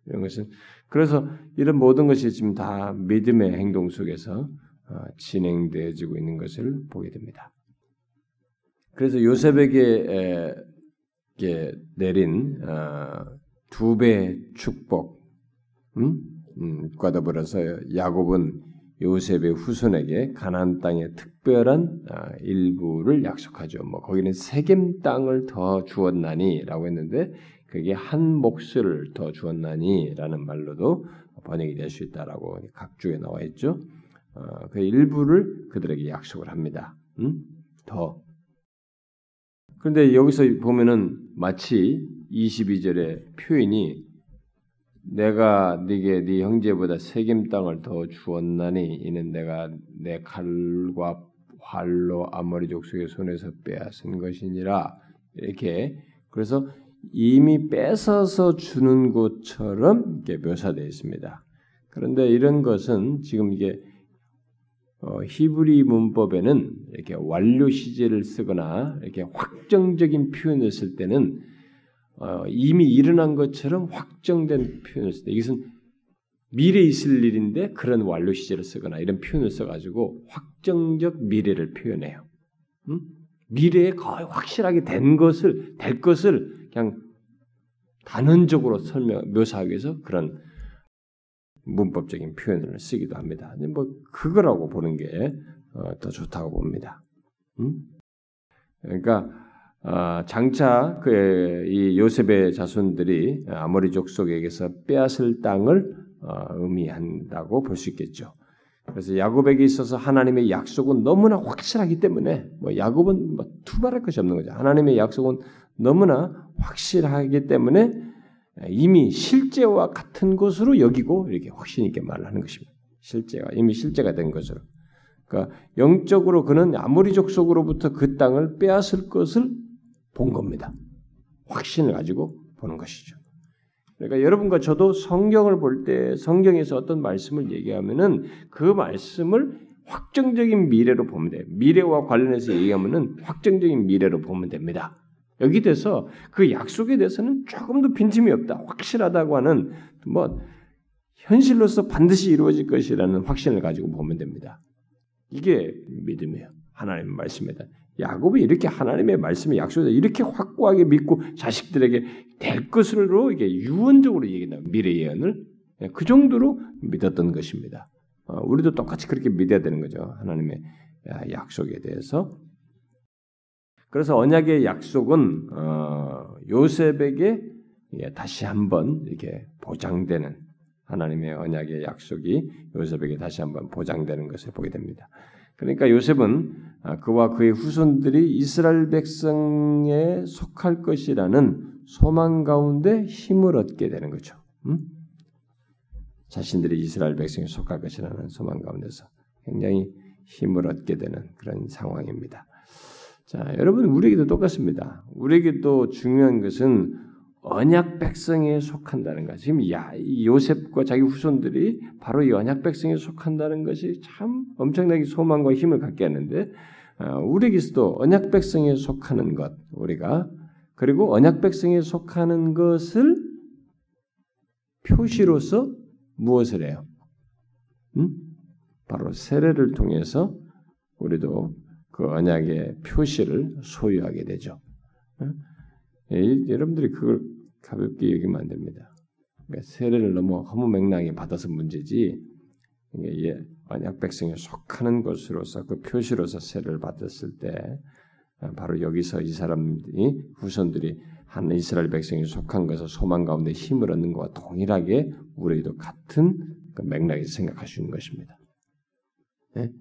이런 것은 그래서 이런 모든 것이 지금 다 믿음의 행동 속에서 어, 진행되어지고 있는 것을 보게 됩니다. 그래서 요셉에게 내린 어, 두배 축복, 음? 음, 과 더불어서 야곱은 요셉의 후손에게 가나안 땅의 특별한 어, 일부를 약속하죠. 뭐 거기는 세겜 땅을 더 주었나니라고 했는데 그게 한 몫을 더 주었나니라는 말로도 번역이 될 수 있다라고 각주에 나와 있죠. 어, 그 일부를 그들에게 약속을 합니다. 음? 더 그런데 여기서 보면은 마치 22절의 표현이 내가 네게 네 형제보다 세겜 땅을 더 주었나니 이는 내가 내 칼과 활로 아모리 족속의 손에서 빼앗은 것이니라 이렇게 그래서 이미 뺏어서 주는 것처럼 이렇게 묘사되어 있습니다. 그런데 이런 것은 지금 이게 어, 히브리 문법에는 이렇게 완료 시제를 쓰거나 이렇게 확정적인 표현을 쓸 때는 어, 이미 일어난 것처럼 확정된 표현을 쓸 때 이것은 미래에 있을 일인데 그런 완료 시제를 쓰거나 이런 표현을 써가지고 확정적 미래를 표현해요. 음? 미래에 거의 확실하게 된 것을 될 것을 그냥 단언적으로 설명 묘사하기 위해서 그런 문법적인 표현을 쓰기도 합니다. 뭐 그거라고 보는 게더 어, 좋다고 봅니다. 음? 그러니까 어, 장차 그 이 요셉의 자손들이 아모리 족속에게서 빼앗을 땅을 어, 의미한다고 볼 수 있겠죠. 그래서 야곱에게 있어서 하나님의 약속은 너무나 확실하기 때문에 뭐 야곱은 뭐 투발할 것이 없는 거죠. 하나님의 약속은 너무나 확실하기 때문에 이미 실제와 같은 것으로 여기고 이렇게 확신 있게 말을 하는 것입니다. 실제가 이미 실제가 된 것으로. 그러니까 영적으로 그는 아모리 족속으로부터 그 땅을 빼앗을 것을 본 겁니다. 확신을 가지고 보는 것이죠. 그러니까 여러분과 저도 성경을 볼 때 성경에서 어떤 말씀을 얘기하면은 그 말씀을 확정적인 미래로 보면 돼요. 미래와 관련해서 얘기하면은 확정적인 미래로 보면 됩니다. 여기 대해서 그 약속에 대해서는 조금도 빈틈이 없다. 확실하다고 하는 뭐 현실로서 반드시 이루어질 것이라는 확신을 가지고 보면 됩니다. 이게 믿음이에요. 하나님의 말씀에다. 야곱이 이렇게 하나님의 말씀의 약속에 이렇게 확고하게 믿고 자식들에게 될 것으로 이게 유언적으로 얘기한다. 미래 예언을 예, 그 정도로 믿었던 것입니다. 어, 우리도 똑같이 그렇게 믿어야 되는 거죠. 하나님의 약속에 대해서. 그래서 언약의 약속은 어, 요셉에게 예, 다시 한번 이렇게 보장되는 하나님의 언약의 약속이 요셉에게 다시 한번 보장되는 것을 보게 됩니다. 그러니까 요셉은 아, 그와 그의 후손들이 이스라엘 백성에 속할 것이라는 소망 가운데 힘을 얻게 되는 거죠. 음? 자신들이 이스라엘 백성에 속할 것이라는 소망 가운데서 굉장히 힘을 얻게 되는 그런 상황입니다. 자, 여러분 우리에게도 똑같습니다. 우리에게도 중요한 것은 언약 백성에 속한다는 것. 지금 야, 요셉과 자기 후손들이 바로 이 언약 백성에 속한다는 것이 참 엄청나게 소망과 힘을 갖게 하는데 어, 우리에게서도 언약 백성에 속하는 것 우리가 그리고 언약 백성에 속하는 것을 표시로서 무엇을 해요? 음? 바로 세례를 통해서 우리도 그 언약의 표시를 소유하게 되죠. 예, 여러분들이 그걸 가볍게 여기면 안 됩니다. 그러니까 세례를 너무 허무 맹랑히 받아서 문제지. 이게 언약 백성에 속하는 것으로서 그 표시로서 세례를 받았을 때 바로 여기서 이 사람이 후손들이 한 이스라엘 백성이 속한 것을 소망 가운데 힘을 얻는 것과 동일하게 우리도 같은 그 맥락에서 생각할 수 있는 것입니다. 네?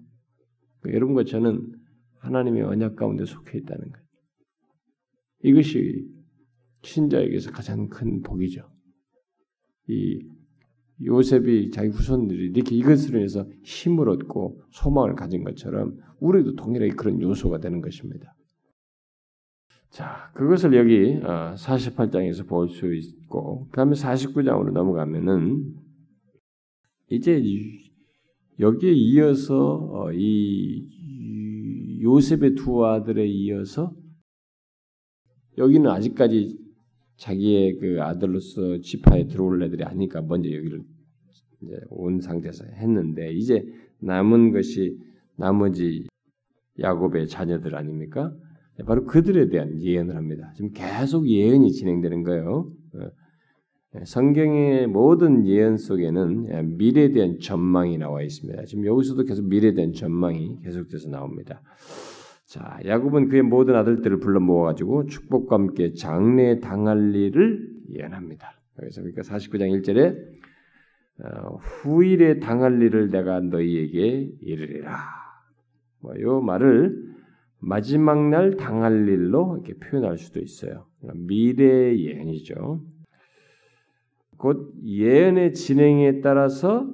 그 여러분과 저는 하나님의 언약 가운데 속해 있다는 것. 이것이 신자에게서 가장 큰 복이죠. 이 요셉이 자기 후손들이 이렇게 이것으로 해서 힘을 얻고 소망을 가진 것처럼 우리도 동일하게 그런 요소가 되는 것입니다. 자, 그것을 여기 48장에서 어, 볼수 있고, 그 다음에 49장으로 넘어가면은, 이제 여기에 이어서 어, 이 요셉의 두 아들에 이어서 여기는 아직까지 자기의 그 아들로서 지파에 들어올 애들이 아니까 먼저 여기를 온 상태에서 했는데 이제 남은 것이 나머지 야곱의 자녀들 아닙니까? 바로 그들에 대한 예언을 합니다. 지금 계속 예언이 진행되는 거예요. 어, 성경의 모든 예언 속에는 미래에 대한 전망이 나와 있습니다. 지금 여기서도 계속 미래에 대한 전망이 계속돼서 나옵니다. 자, 야곱은 그의 모든 아들들을 불러 모아가지고 축복과 함께 장래 당할 일을 예언합니다. 그래서 그러니까 49장 1절에 어, 후일에 당할 일을 내가 너희에게 이르리라. 뭐 요 말을 마지막 날 당할 일로 이렇게 표현할 수도 있어요. 그러니까 미래 예언이죠. 곧 예언의 진행에 따라서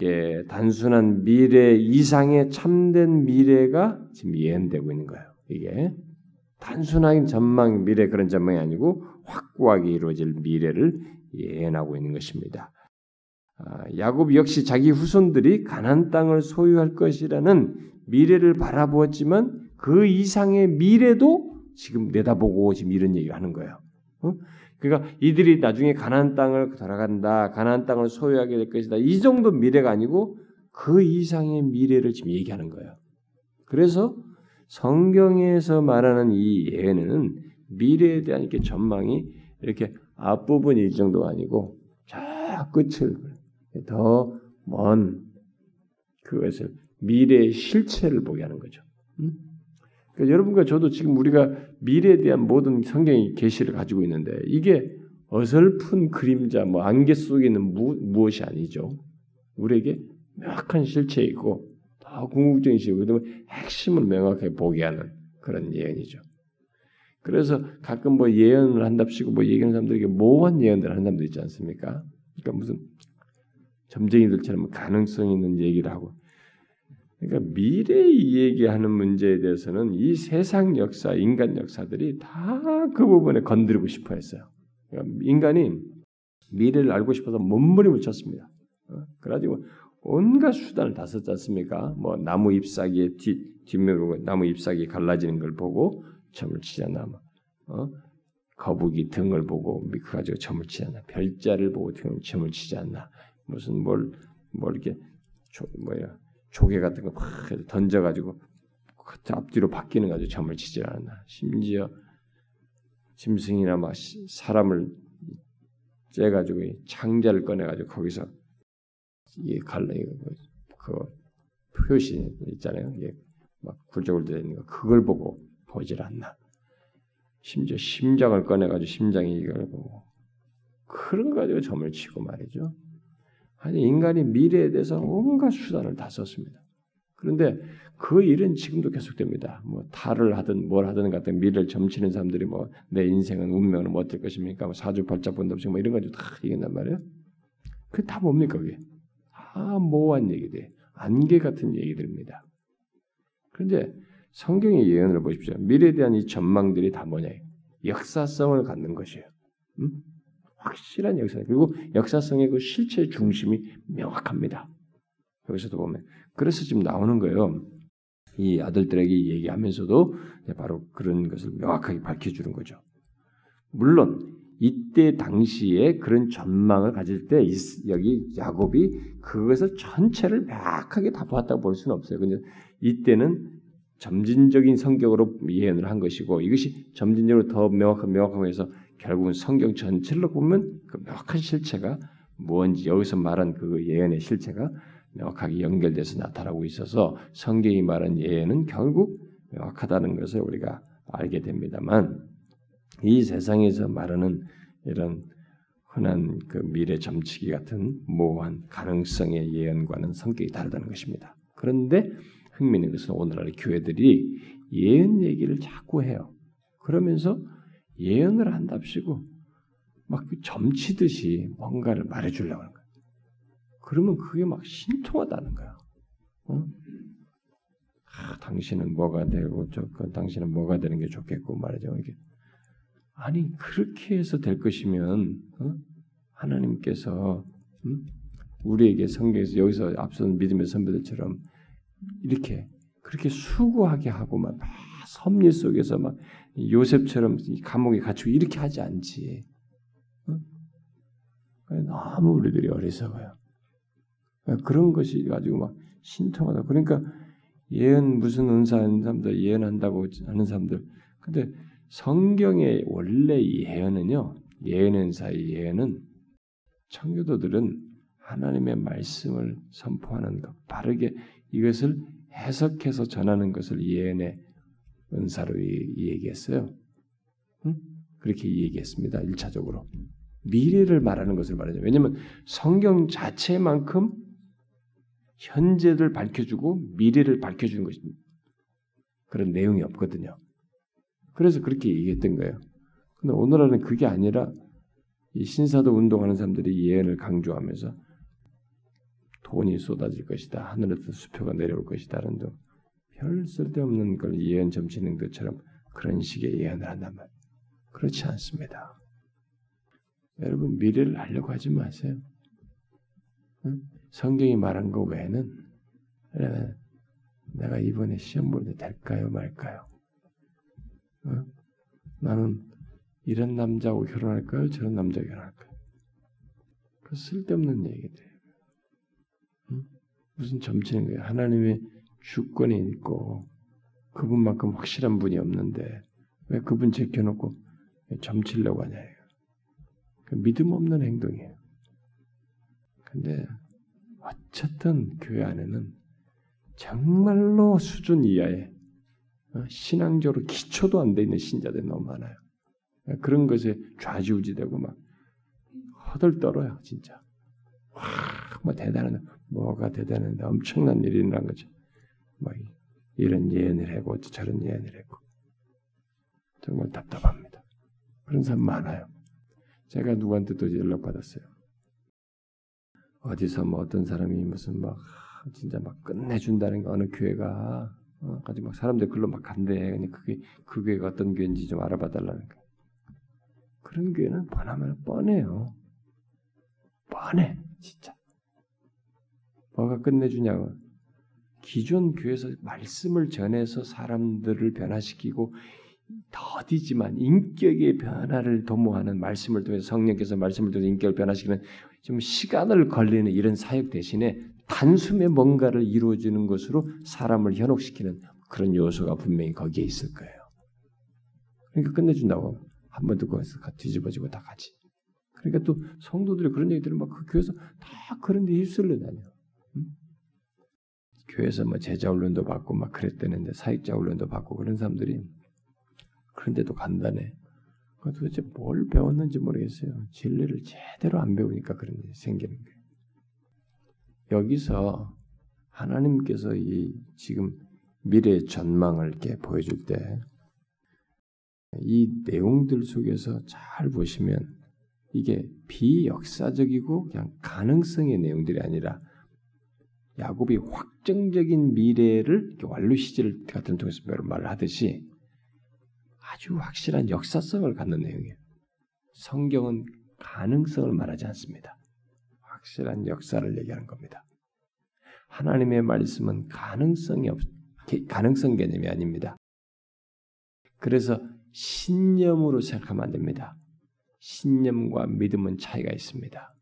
예, 단순한 미래 이상의 참된 미래가 지금 예언되고 있는 거예요. 이게 단순한 전망 미래 그런 전망이 아니고 확고하게 이루어질 미래를 예언하고 있는 것입니다. 아, 야곱 역시 자기 후손들이 가난 땅을 소유할 것이라는 미래를 바라보았지만 그 이상의 미래도 지금 내다보고 지금 이런 얘기를 하는 거예요. 어? 그러니까 이들이 나중에 가나안 땅을 돌아간다, 가나안 땅을 소유하게 될 것이다. 이 정도 미래가 아니고 그 이상의 미래를 지금 얘기하는 거예요. 그래서 성경에서 말하는 이 예는 미래에 대한 이렇게 전망이 이렇게 앞부분이 이 정도가 아니고 저 끝을 더 먼 그것을 미래의 실체를 보게 하는 거죠. 음? 그러니까 여러분과 저도 지금 우리가 미래에 대한 모든 성경의 계시를 가지고 있는데 이게 어설픈 그림자, 뭐 안개 속에 있는 무, 무엇이 아니죠. 우리에게 명확한 실체이고 더 궁극적인 시고 그다음에 핵심을 명확하게 보게 하는 그런 예언이죠. 그래서 가끔 뭐 예언을 한답시고 뭐 얘기하는 사람들에게 모호한 예언들을 하는 사람도 있지 않습니까? 그러니까 무슨 점쟁이들처럼 가능성 있는 얘기를 하고 그러니까 미래 얘기하는 문제에 대해서는 이 세상 역사, 인간 역사들이 다 그 부분에 건드리고 싶어 했어요. 그러니까 인간이 미래를 알고 싶어서 몸부림을 쳤습니다. 어? 그래가지고 온갖 수단을 다 썼지 않습니까? 뭐 나무 잎사귀에 뒤 뒷면으로 나무 잎사귀 갈라지는 걸 보고 점을 치지 않나? 어? 거북이 등을 보고 그 가지고 점을 않나? 별자를 보고 등 점을 치지 않나? 무슨 뭘, 뭘 이렇게 조, 뭐야 조개 같은 거 막 던져가지고 그 앞뒤로 바뀌는 가지고 점을 치지 않나? 심지어 짐승이나 막 사람을 째가지고 창자를 꺼내가지고 거기서 이 뭐, 그 표시 있잖아요. 이게 막 굴절굴절 있는 거 그걸 보고 보질 않나. 심지어 심장을 꺼내가지고 심장이 이걸 보고 그런 거 가지고 점을 치고 말이죠. 아니 인간이 미래에 대해서 온갖 수단을 다 썼습니다. 그런데 그 일은 지금도 계속됩니다. 뭐 탈을 하든 뭘 하든 같은 미래를 점치는 사람들이 뭐 내 인생은 운명은 뭐 어떨 것입니까? 뭐 사주팔자본도 없이 뭐 이런 가지고 다 얘기한단 말이에요. 그다 뭡니까 그게? 다 모호한 얘기들, 안개 같은 얘기들입니다. 그런데 성경의 예언을 보십시오. 미래에 대한 이 전망들이 다 뭐냐? 역사성을 갖는 것이에요. 음? 확실한 역사. 그리고 역사성의 그 실체 중심이 명확합니다. 여기서도 보면 그래서 지금 나오는 거예요. 이 아들들에게 얘기하면서도 바로 그런 것을 명확하게 밝혀주는 거죠. 물론 이때 당시에 그런 전망을 가질 때 여기 야곱이 그것을 전체를 명확하게 다 보았다고 볼 수는 없어요. 근데 이때는 점진적인 성격으로 예언을 한 것이고 이것이 점진적으로 더 명확한 명확하고 해서 결국은 성경 전체로 보면 그 명확한 실체가 뭔지 여기서 말한 그 예언의 실체가 명확하게 연결돼서 나타나고 있어서 성경이 말한 예언은 결국 명확하다는 것을 우리가 알게 됩니다만 이 세상에서 말하는 이런 흔한 그 미래 점치기 같은 모호한 가능성의 예언과는 성격이 다르다는 것입니다. 그런데 흥미있는 것은 오늘날 교회들이 예언 얘기를 자꾸 해요. 그러면서 예언을 한답시고 막 점치듯이 뭔가를 말해주려고 하는 거예요. 그러면 그게 막 신통하다는 거야. 어? 아, 당신은 뭐가 되고 저그 당신은 뭐가 되는 게 좋겠고 말이죠. 이게 아니 그렇게 해서 될 것이면 어? 하나님께서 음? 우리에게 성경에서 여기서 앞선 믿음의 선배들처럼 이렇게 그렇게 수고하게 하고 막, 막 섭리 속에서 막 요셉처럼 감옥에 갇히고 이렇게 하지 않지. 어? 너무 우리들이 어리석어요. 그런 것이 가지고 막 신통하다. 그러니까 예언 무슨 은사 하는 사람들 예언한다고 하는 사람들. 근데 성경의 원래 예언은요. 예언 은사의 예언은 청교도들은 하나님의 말씀을 선포하는 것, 바르게 이것을 해석해서 전하는 것을 예언의 은사로 얘기했어요. 응? 그렇게 얘기했습니다. 1차적으로. 미래를 말하는 것을 말하죠. 왜냐하면 성경 자체만큼 현재를 밝혀주고 미래를 밝혀주는 것입니다. 그런 내용이 없거든요. 그래서 그렇게 얘기했던 거예요. 근데 오늘날은 그게 아니라 이 신사도 운동하는 사람들이 예언을 강조하면서 돈이 쏟아질 것이다. 하늘에서 수표가 내려올 것이다 라는 별 쓸데없는 걸 예언 점치는 것처럼 그런 식의 예언을 말. 그렇지 않습니다. 여러분 미래를 알려고 하지 마세요. 응? 성경이 말한 거 외에는 내가 이번에 시험 볼 때 될까요 말까요? 응? 나는 이런 남자하고 결혼할까요? 저런 남자 결혼할까요? 그 쓸데없는 얘기들. 무슨 점치는 거예요? 하나님의 주권이 있고 그분만큼 확실한 분이 없는데 왜 그분 제껴놓고 점치려고 하냐 그 믿음 없는 행동이에요. 근데 어쨌든 교회 안에는 정말로 수준 이하의 어, 신앙적으로 기초도 안 돼 있는 신자들이 너무 많아요. 그런 것에 좌지우지되고 막 허들떨어요, 진짜. 와, 뭐 대단한 뭐가 대단한데 엄청난 일이 일어난 거죠. 막 이런 예언을 하고 저런 예언을 했고 정말 답답합니다. 그런 사람 많아요. 제가 누구한테도 연락 받았어요. 어디서 뭐 어떤 사람이 무슨 막 진짜 막 끝내준다는 거 어느 교회가 어, 가지고 막 사람들 글로 막 간대. 근데 그게 그 교회가 어떤 교회인지 좀 알아봐 달라는 거. 그런 교회는 뻔하면 뻔해요. 뻔해 진짜. 뭐가 끝내주냐고. 기존 교회에서 말씀을 전해서 사람들을 변화시키고 더디지만 인격의 변화를 도모하는 말씀을 통해서 성령께서 말씀을 통해서 인격을 변화시키는 좀 시간을 걸리는 이런 사역 대신에 단숨에 뭔가를 이루어지는 것으로 사람을 현혹시키는 그런 요소가 분명히 거기에 있을 거예요. 그러니까 끝내준다고 한 번 듣고 해서 뒤집어지고 다 같이. 그러니까 또 성도들이 그런 얘기 들으면 그 교회에서 다 그런 데 휩쓸려 다녀. 응? 교회에서 뭐 제자 훈련도 받고 막 그랬다는데 사역자 훈련도 받고 그런 사람들이 그런데도 간단해. 도대체 뭘 배웠는지 모르겠어요. 진리를 제대로 안 배우니까 그런 일이 생기는 거예요. 여기서 하나님께서 이 지금 미래의 전망을 이렇게 보여줄 때 이 내용들 속에서 잘 보시면 이게 비역사적이고 그냥 가능성의 내용들이 아니라 야곱이 확정적인 미래를 완료 시절 같은 통해서 말을 하듯이 아주 확실한 역사성을 갖는 내용이에요. 성경은 가능성을 말하지 않습니다. 확실한 역사를 얘기하는 겁니다. 하나님의 말씀은 가능성이 없, 가능성 개념이 아닙니다. 그래서 신념으로 생각하면 안 됩니다. 신념과 믿음은 차이가 있습니다.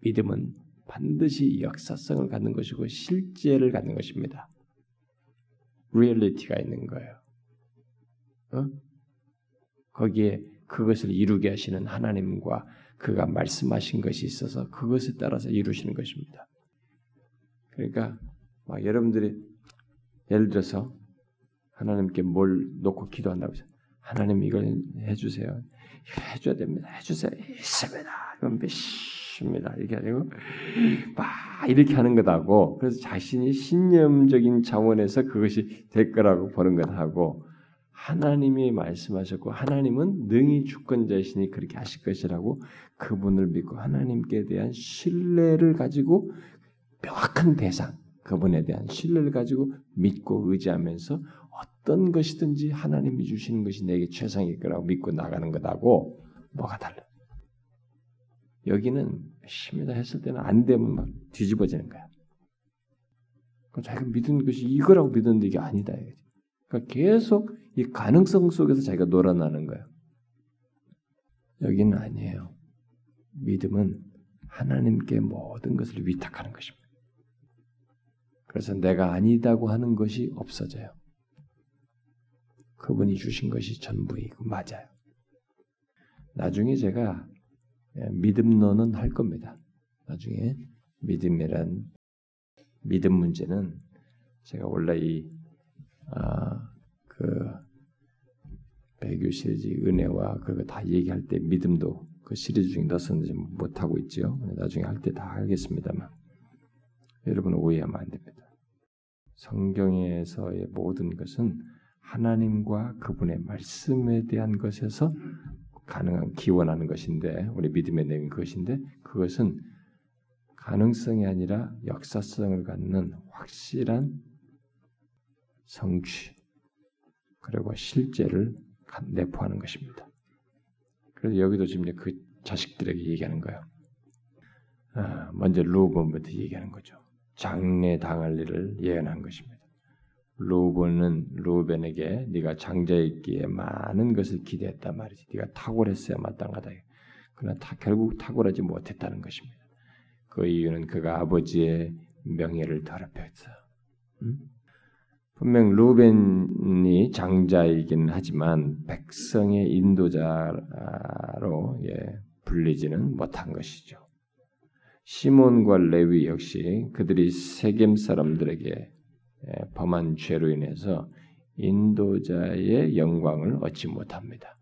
믿음은 반드시 역사성을 갖는 것이고 실제를 갖는 것입니다. 리얼리티가 있는 거예요. 어? 거기에 그것을 이루게 하시는 하나님과 그가 말씀하신 것이 있어서 그것에 따라서 이루시는 것입니다. 그러니까 막 여러분들이 예를 들어서 하나님께 뭘 놓고 기도한다고 해서 하나님 이걸 해주세요. 해줘야 됩니다. 해주세요. 있습니다. 이건 믿 습니다. 이게 아니고 막 이렇게 하는 것하고 그래서 자신이 신념적인 차원에서 그것이 될 거라고 보는 것하고 하나님이 말씀하셨고 하나님은 능히 주권자이시니 그렇게 하실 것이라고 그분을 믿고 하나님께 대한 신뢰를 가지고 명확한 대상 그분에 대한 신뢰를 가지고 믿고 의지하면서 어떤 것이든지 하나님이 주시는 것이 내게 최상일 거라고 믿고 나가는 것하고 뭐가 달라? 여기는 심이다 했을 때는 안 되면 막 뒤집어지는 거야. 자기가 믿은 것이 이거라고 믿었는데 이게 아니다. 그러니까 계속 이 가능성 속에서 자기가 놀아나는 거예요. 여기는 아니에요. 믿음은 하나님께 모든 것을 위탁하는 것입니다. 그래서 내가 아니다고 하는 것이 없어져요. 그분이 주신 것이 전부이고 맞아요. 나중에 제가 믿음론은 할 겁니다. 나중에 믿음이란 믿음 문제는 제가 원래 이 아, 그 배교 시리즈 은혜와 그거 다 얘기할 때 믿음도 그 시리즈 중에 넣었는지 못 하고 있죠. 나중에 할 때 다 하겠습니다만 여러분 오해하면 안 됩니다. 성경에서의 모든 것은 하나님과 그분의 말씀에 대한 것에서 가능한 기원하는 것인데 우리 믿음의 내용 그것인데 그것은 가능성이 아니라 역사성을 갖는 확실한 성취 그리고 실제를 내포하는 것입니다. 그래서 여기도 지금 그 자식들에게 얘기하는 거예요. 아, 먼저 루본부터 얘기하는 거죠. 장례 당할 일을 예언한 것입니다. 루본은 루벤에게 네가 장자였기에 많은 것을 기대했다 말이지. 네가 탁월했어야 마땅하다. 그러나 타, 결국 탁월하지 못했다는 것입니다. 그 이유는 그가 아버지의 명예를 더럽혔어. 응? 분명 루벤이 장자이긴 하지만 백성의 인도자로 예, 불리지는 못한 것이죠. 시몬과 레위 역시 그들이 세겜 사람들에게 예, 범한 죄로 인해서 인도자의 영광을 얻지 못합니다.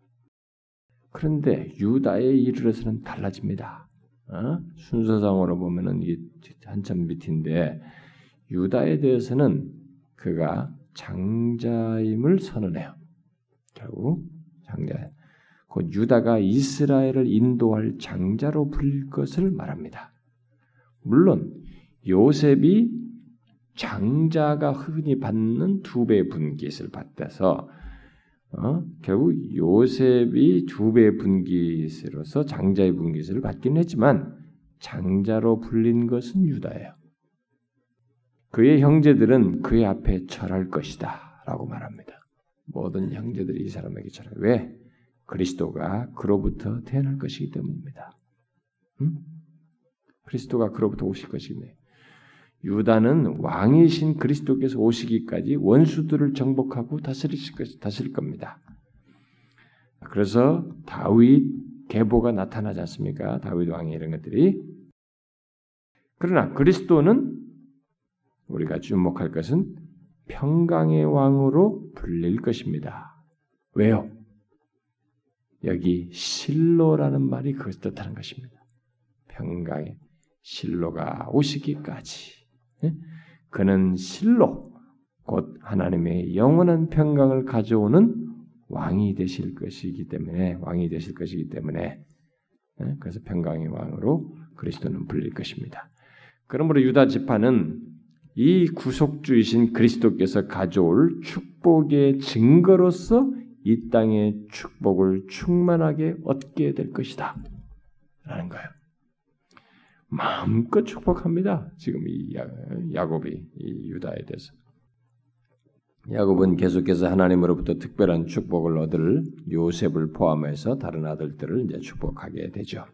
그런데 유다에 이르러서는 달라집니다. 어? 순서상으로 보면은 한참 밑인데 유다에 대해서는 그가 장자임을 선언해요. 결국 장자. 곧 유다가 이스라엘을 인도할 장자로 불릴 것을 말합니다. 물론 요셉이 장자가 흔히 받는 두 배 분깃을 받아서 어? 결국 요셉이 두 배 분깃으로서 장자의 분깃을 받긴 했지만 장자로 불린 것은 유다예요. 그의 형제들은 그의 앞에 절할 것이다. 라고 말합니다. 모든 형제들이 이 사람에게 전해. 왜? 그리스도가 그로부터 태어날 것이기 때문입니다. 음? 그리스도가 그로부터 오실 것이네. 유다는 왕이신 그리스도께서 오시기까지 원수들을 정복하고 다스리실 것, 다스릴 겁니다. 그래서 다윗 계보가 나타나지 않습니까? 다윗 왕이 이런 것들이. 그러나 그리스도는 우리가 주목할 것은 평강의 왕으로 불릴 것입니다. 왜요? 여기 실로라는 말이 그것을 뜻하는 것입니다. 평강의 실로가 오시기까지. 예? 그는 실로 곧 하나님의 영원한 평강을 가져오는 왕이 되실 것이기 때문에 왕이 되실 것이기 때문에 예? 그래서 평강의 왕으로 그리스도는 불릴 것입니다. 그러므로 유다 지파는 이 구속주이신 그리스도께서 가져올 축복의 증거로서 이 땅의 축복을 충만하게 얻게 될 것이다. 라는 거예요. 마음껏 축복합니다. 지금 이 야곱이 이 유다에 대해서. 야곱은 계속해서 하나님으로부터 특별한 축복을 얻을 요셉을 포함해서 다른 아들들을 이제 축복하게 되죠.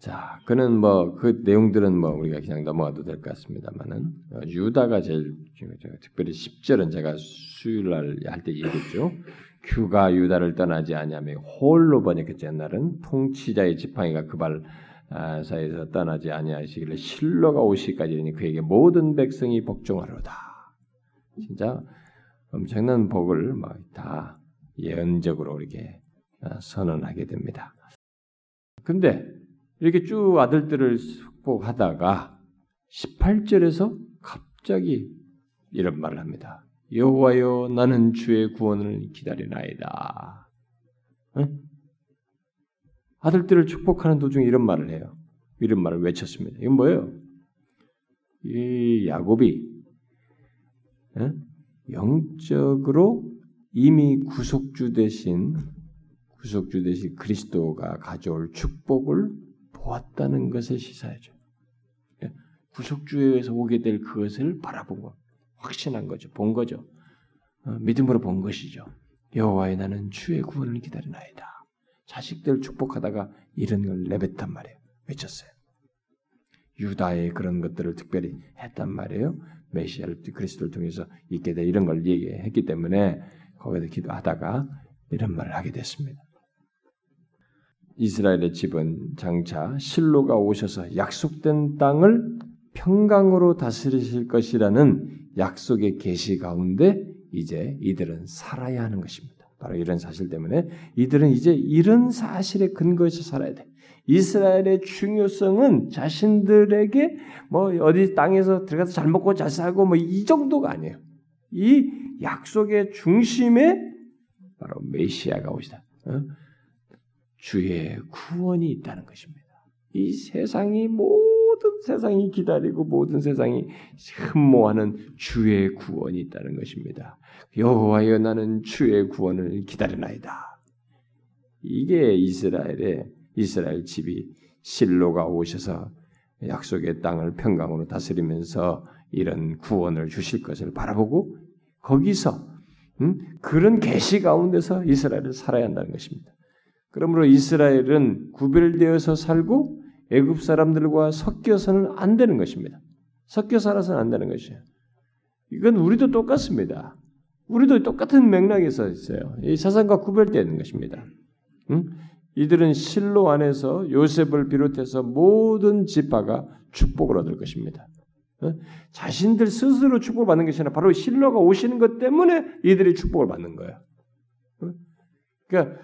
자, 그는 뭐 그 내용들은 뭐 우리가 그냥 넘어가도 될 것 같습니다만은 어, 유다가 제일 특별히 10절은 제가 수요일 날 할 때 얘기했죠. 규가 유다를 떠나지 아니하며 홀로 번역했지 옛날은 통치자의 지팡이가 그발 아, 사이에서 떠나지 아니하시길래 실로가 오시기까지 그에게 모든 백성이 복종하로다. 진짜 엄청난 복을 막 다 예언적으로 이렇게 아, 선언하게 됩니다. 근데 이렇게 쭉 아들들을 축복하다가 18절에서 갑자기 이런 말을 합니다. 여호와여 나는 주의 구원을 기다리나이다. 응? 아들들을 축복하는 도중에 이런 말을 해요. 이런 말을 외쳤습니다. 이건 뭐예요? 이 야곱이 응? 영적으로 이미 구속주 대신 구속주 대신 그리스도가 가져올 축복을 보았다는 것을 시사해줘. 예? 구속주에서 오게 될 그것을 바라본 거, 확신한 거죠. 본 거죠. 어, 믿음으로 본 것이죠. 여호와의 나는 주의 구원을 기다리나이다. 자식들 축복하다가 이런 걸 내뱉단 말이에요. 외쳤어요. 유다의 그런 것들을 특별히 했단 말이에요. 메시아를 그리스도를 통해서 있게 돼 이런 걸 얘기했기 때문에 거기서 기도하다가 이런 말을 하게 됐습니다. 이스라엘의 집은 장차 실로가 오셔서 약속된 땅을 평강으로 다스리실 것이라는 약속의 계시 가운데 이제 이들은 살아야 하는 것입니다. 바로 이런 사실 때문에 이들은 이제 이런 사실에 근거해서 살아야 돼. 이스라엘의 중요성은 자신들에게 뭐 어디 땅에서 들어가서 잘 먹고 잘 살고 뭐 이 정도가 아니에요. 이 약속의 중심에 바로 메시아가 오시다. 어? 주의 구원이 있다는 것입니다. 이 세상이 모 든 세상이 기다리고 모든 세상이 흠모하는 주의 구원이 있다는 것입니다. 여호와여 나는 주의 구원을 기다리나이다. 이게 이스라엘의 이스라엘 집이 실로가 오셔서 약속의 땅을 평강으로 다스리면서 이런 구원을 주실 것을 바라보고 거기서 음? 그런 계시 가운데서 이스라엘을 살아야 한다는 것입니다. 그러므로 이스라엘은 구별되어서 살고 애굽 사람들과 섞여서는 안 되는 것입니다. 섞여 살아서는 안 되는 것이에요. 이건 우리도 똑같습니다. 우리도 똑같은 맥락에서 있어요. 이 세상과 구별되는 것입니다. 응? 이들은 실로 안에서 요셉을 비롯해서 모든 지파가 축복을 얻을 것입니다. 응? 자신들 스스로 축복을 받는 것이 아니라 바로 실로가 오시는 것 때문에 이들이 축복을 받는 거예요. 응? 그러니까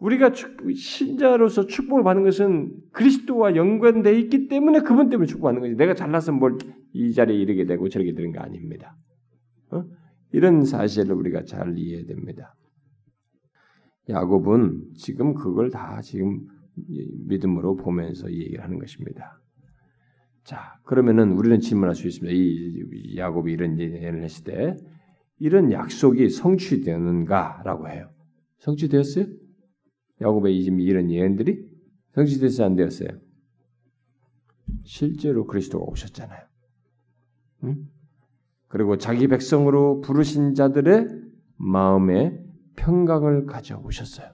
우리가 신자로서 축복을 받는 것은 그리스도와 연관되어 있기 때문에 그분 때문에 축복받는 거지. 내가 잘나서 뭘 이 자리에 이르게 되고 저렇게 되는 거 아닙니다. 어? 이런 사실을 우리가 잘 이해해야 됩니다. 야곱은 지금 그걸 다 지금 믿음으로 보면서 얘기를 하는 것입니다. 자, 그러면은 우리는 질문할 수 있습니다. 이 야곱이 이런 예를 했을 때 이런 약속이 성취되는가라고 해요. 성취되었어요? 야곱의 지금 이런 예언들이 성취됐어요, 안 되었어요? 실제로 그리스도가 오셨잖아요. 응? 그리고 자기 백성으로 부르신 자들의 마음에 평강을 가져오셨어요.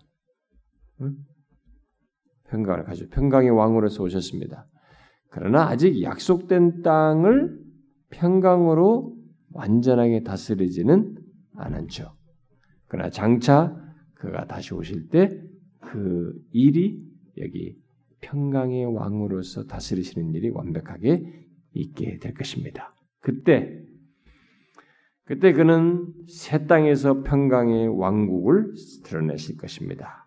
응? 평강을 가져 평강의 왕으로서 오셨습니다. 그러나 아직 약속된 땅을 평강으로 완전하게 다스리지는 않았죠. 그러나 장차 그가 다시 오실 때 그 일이 여기 평강의 왕으로서 다스리시는 일이 완벽하게 있게 될 것입니다. 그때 그때 그는 새 땅에서 평강의 왕국을 드러내실 것입니다.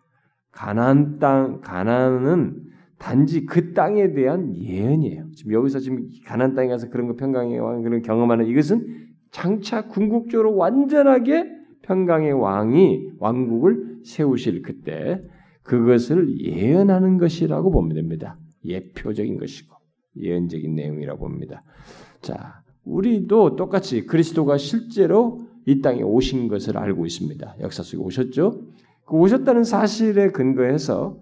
가나안 땅 가나안은 단지 그 땅에 대한 예언이에요. 지금 여기서 지금 가나안 땅에 가서 그런 거 평강의 왕 그런 경험하는 이것은 장차 궁극적으로 완전하게 평강의 왕이 왕국을 세우실 그때 그것을 예언하는 것이라고 보면 됩니다. 예표적인 것이고 예언적인 내용이라고 봅니다. 자, 우리도 똑같이 그리스도가 실제로 이 땅에 오신 것을 알고 있습니다. 역사 속에 오셨죠. 그 오셨다는 사실에 근거해서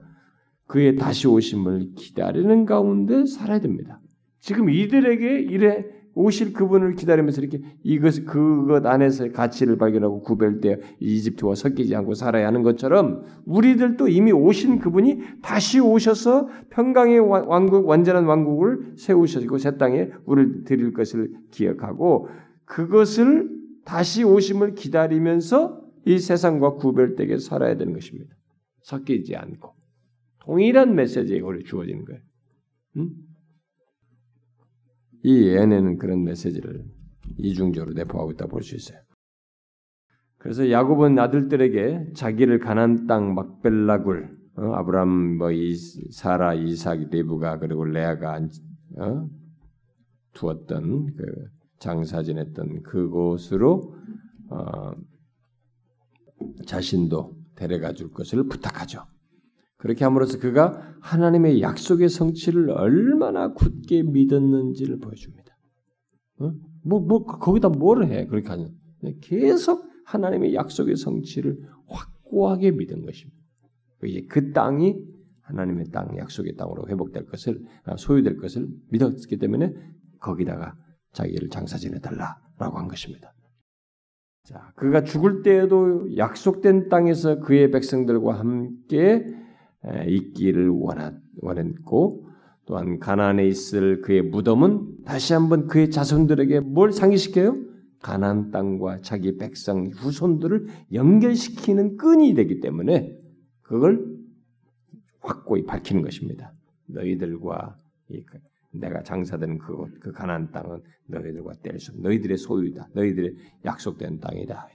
그의 다시 오심을 기다리는 가운데 살아야 됩니다. 지금 이들에게 이래 오실 그분을 기다리면서 이렇게 이것 그것 안에서의 가치를 발견하고 구별되어 이집트와 섞이지 않고 살아야 하는 것처럼 우리들도 이미 오신 그분이 다시 오셔서 평강의 왕국 완전한 왕국을 세우시고 새 땅에 우리를 드릴 것을 기억하고 그것을 다시 오심을 기다리면서 이 세상과 구별되게 살아야 되는 것입니다. 섞이지 않고 동일한 메시지가 우리 주어지는 거예요. 음? 이 예언에는 그런 메시지를 이중적으로 내포하고 있다 볼 수 있어요. 그래서 야곱은 아들들에게 자기를 가난 땅 막벨라굴 어, 아브람 뭐 이, 사라 이삭 리브가 그리고 레아가 어? 두었던 그 장사 지냈던 그곳으로 어, 자신도 데려가 줄 것을 부탁하죠. 그렇게 함으로써 그가 하나님의 약속의 성취를 얼마나 굳게 믿었는지를 보여줍니다. 어? 뭐, 뭐, 거기다 뭘 해? 그렇게 하는. 계속 하나님의 약속의 성취를 확고하게 믿은 것입니다. 이제 그 땅이 하나님의 땅, 약속의 땅으로 회복될 것을, 아, 소유될 것을 믿었기 때문에 거기다가 자기를 장사 지내달라라고 한 것입니다. 자, 그가 죽을 때에도 약속된 땅에서 그의 백성들과 함께 있기를 원했고 또한 가나안에 있을 그의 무덤은 다시 한번 그의 자손들에게 뭘 상기시켜요? 가나안 땅과 자기 백성 후손들을 연결시키는 끈이 되기 때문에 그걸 확고히 밝히는 것입니다. 너희들과 내가 장사되는 그곳, 그 가나안 땅은 너희들과 뗄 수 너희들의 소유다. 너희들의 약속된 땅이다.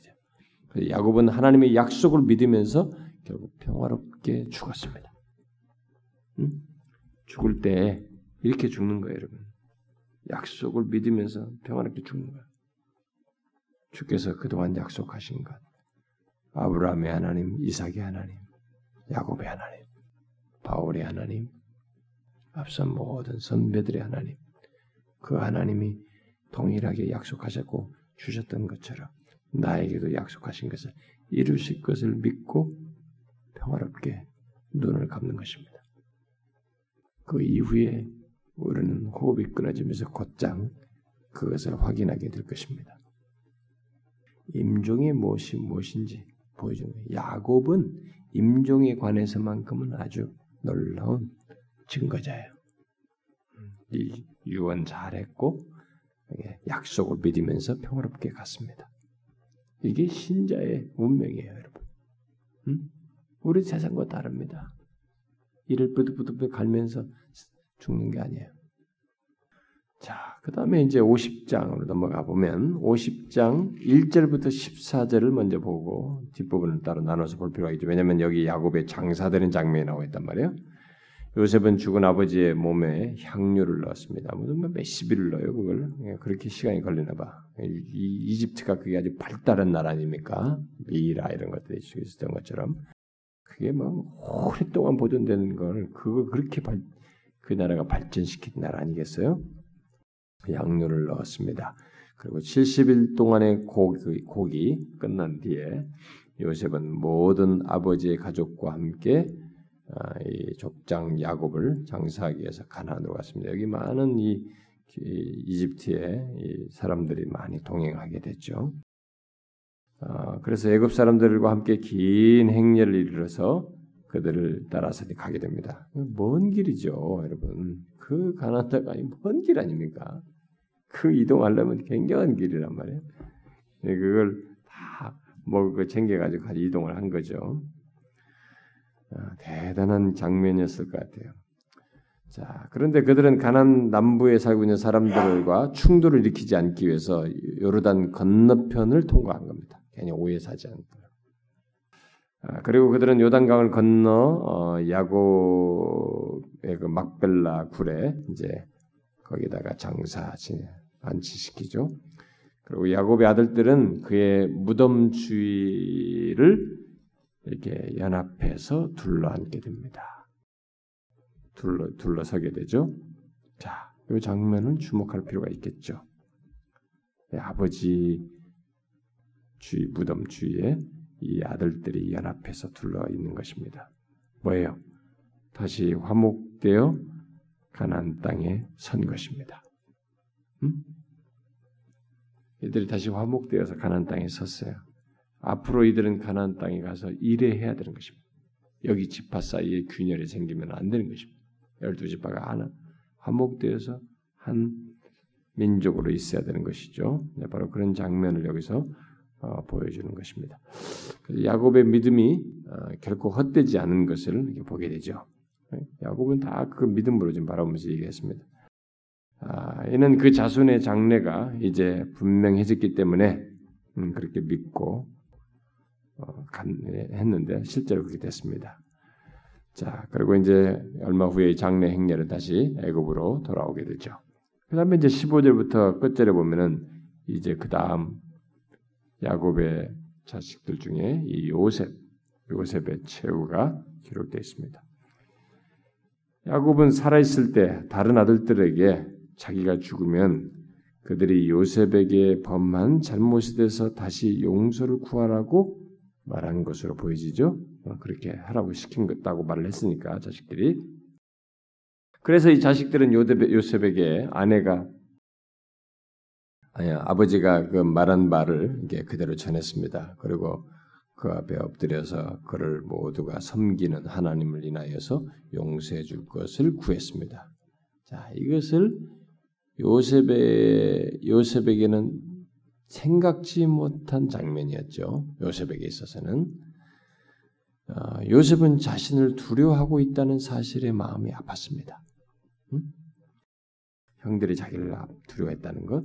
야곱은 하나님의 약속을 믿으면서 결국 평화롭게 죽었습니다. 응? 죽을 때 이렇게 죽는 거예요, 여러분. 약속을 믿으면서 평화롭게 죽는 거예요. 주께서 그동안 약속하신 것, 아브라함의 하나님, 이삭의 하나님, 야곱의 하나님, 바울의 하나님, 앞선 모든 선배들의 하나님, 그 하나님이 동일하게 약속하셨고 주셨던 것처럼 나에게도 약속하신 것을 이루실 것을 믿고 평화롭게 눈을 감는 것입니다. 그 이후에 우리는 호흡이 끊어지면서 곧장 그것을 확인하게 될 것입니다. 임종이 무엇이 무엇인지 보여주는 거예요. 야곱은 임종에 관해서만큼은 아주 놀라운 증거자예요. 이 유언 잘했고 약속을 믿으면서 평화롭게 갔습니다. 이게 신자의 운명이에요, 여러분. 음? 우리 세상과 다릅니다. 이를 부득부득 갈면서 죽는 게 아니에요. 자, 그 다음에 이제 50장으로 넘어가 보면 50장 1절부터 14절을 먼저 보고 뒷부분을 따로 나눠서 볼 필요가 있죠. 왜냐하면 여기 야곱의 장사되는 장면이 나와 있단 말이에요. 요셉은 죽은 아버지의 몸에 향료를 넣었습니다. 무슨 뭐 몇십 일을 넣어요, 그걸. 예, 그렇게 시간이 걸리나 봐. 이, 이집트가 그게 아주 발달한 나라 아닙니까? 미라 이런 것들이 있었던 것처럼. 그게 뭐 오랫동안 보존되는 걸 그걸 그렇게 발, 그 나라가 발전시킨 나라 아니겠어요? 양료를 넣었습니다. 그리고 70일 동안의 고기, 고기 끝난 뒤에 요셉은 모든 아버지의 가족과 함께 아, 이 족장 야곱을 장사하기 위해서 가나안으로 갔습니다. 여기 많은 이, 이 이집트의 이 사람들이 많이 동행하게 됐죠. 어, 그래서 애굽 사람들과 함께 긴 행렬을 이르러서 그들을 따라서 가게 됩니다. 먼 길이죠, 여러분. 그 가나안 땅이 먼길 아닙니까? 그 이동하려면 굉장한 길이란 말이에요. 예, 그걸 다 먹을 거 챙겨가지고 이동을 한 거죠. 아, 대단한 장면이었을 것 같아요. 자, 그런데 그들은 가난 남부에 살고 있는 사람들과 충돌을 일으키지 않기 위해서 요르단 건너편을 통과한 겁니다. 괜히 오해 사지 않고. 아, 그리고 그들은 요단강을 건너 어, 야곱의 그 막벨라 굴에 이제 거기다가 장사 안치시키죠. 그리고 야곱의 아들들은 그의 무덤 주위를 이렇게 연합해서 둘러앉게 됩니다. 둘러 둘러서게 되죠. 자, 이 장면은 주목할 필요가 있겠죠. 네, 아버지 주위 무덤 주위에 이 아들들이 연합해서 둘러 있는 것입니다. 뭐예요? 다시 화목되어 가나안 땅에 선 것입니다. 음? 이들이 다시 화목되어서 가나안 땅에 섰어요. 앞으로 이들은 가나안 땅에 가서 일해야 되는 것입니다. 여기 지파 사이에 균열이 생기면 안 되는 것입니다. 열두 지파가 하나 화목되어서 한 민족으로 있어야 되는 것이죠. 네, 바로 그런 장면을 여기서 어, 보여주는 것입니다. 야곱의 믿음이 어, 결코 헛되지 않은 것을 보게 되죠. 네, 야곱은 다 그 믿음으로 좀 바라보면서 얘기했습니다. 아, 이는 그 자손의 장래가 이제 분명해졌기 때문에 음, 그렇게 믿고 어, 했는데 실제로 그렇게 됐습니다. 자 그리고 이제 얼마 후에 장래 행렬은 다시 애굽으로 돌아오게 되죠. 그 다음에 이제 15절부터 끝절에 보면은 이제 그 다음 야곱의 자식들 중에 이 요셉 요셉의 최후가 기록되어 있습니다. 야곱은 살아 있을 때 다른 아들들에게 자기가 죽으면 그들이 요셉에게 범한 잘못에 대해서 다시 용서를 구하라고 말한 것으로 보여지죠. 어, 그렇게 하라고 시킨 것다고 말을 했으니까 자식들이. 그래서 이 자식들은 요셉에게 아내가 아버지가 그 말한 말을 이게 그대로 전했습니다. 그리고 그 앞에 엎드려서 그를 모두가 섬기는 하나님을 인하여서 용서해 줄 것을 구했습니다. 자, 이것을 요셉의 요셉에게는 생각지 못한 장면이었죠. 요셉에게 있어서는 어, 요셉은 자신을 두려워하고 있다는 사실에 마음이 아팠습니다. 응? 형들이 자기를 두려워했다는 것.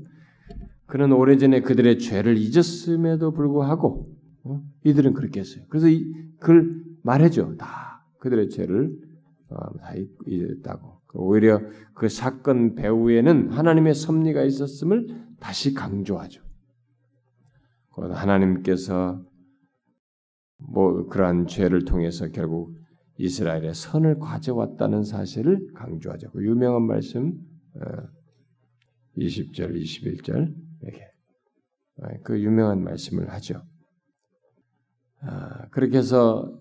그는 오래전에 그들의 죄를 잊었음에도 불구하고 어? 이들은 그렇게 했어요. 그래서 이, 그걸 말해줘. 다 그들의 죄를 어, 다 잊었다고. 오히려 그 사건 배후에는 하나님의 섭리가 있었음을 다시 강조하죠. 하나님께서 뭐 그러한 죄를 통해서 결국 이스라엘의 선을 가져왔다는 사실을 강조하죠. 그 유명한 말씀 20절, 어, 21절 이렇게 어, 그 유명한 말씀을 하죠. 아, 그렇게 해서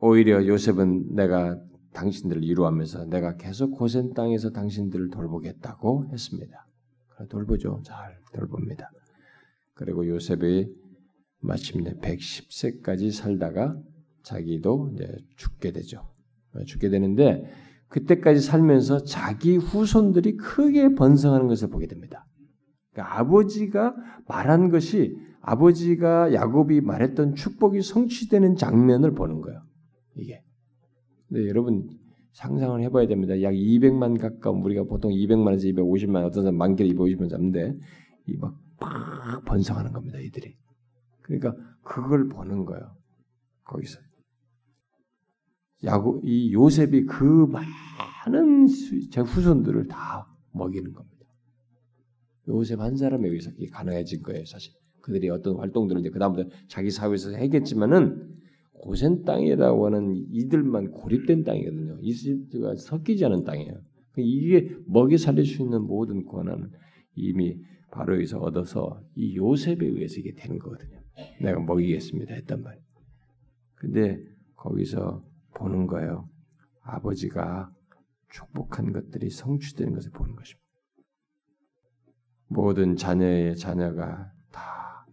오히려 요셉은 내가 당신들을 이루하면서 내가 계속 고센 땅에서 당신들을 돌보겠다고 했습니다. 돌보죠. 잘 돌봅니다. 그리고 요셉이 마침내 110세까지 살다가 자기도 이제 죽게 되죠. 죽게 되는데 그때까지 살면서 자기 후손들이 크게 번성하는 것을 보게 됩니다. 그러니까 아버지가 말한 것이 아버지가 야곱이 말했던 축복이 성취되는 장면을 보는 거예요. 이게. 근데 여러분 상상을 해봐야 됩니다. 약 200만 가까운 우리가 보통 200만에서 250만 어떤 사람 만 개를 250만 잡는데 이막 팍 번성하는 겁니다. 이들이. 그러니까 그걸 보는 거예요. 거기서 야고 이 요셉이 그 많은 제 후손들을 다 먹이는 겁니다. 요셉 한 사람에 의해서 이게 가능해진 거예요, 사실. 그들이 어떤 활동들을 이제 그다음부터 자기 사회에서 했겠지만은 고센 땅이라고 하는 이들만 고립된 땅이거든요. 이집트가 섞이지 않은 땅이에요. 이게 먹여 살릴 수 있는 모든 권한은 이미 바로 여기서 얻어서 이 요셉에 의해서 이게 되는 거거든요. 내가 먹이겠습니다 했단 말이에요. 근데 거기서 보는 거예요. 아버지가 축복한 것들이 성취되는 것을 보는 것입니다. 모든 자녀의 자녀가 다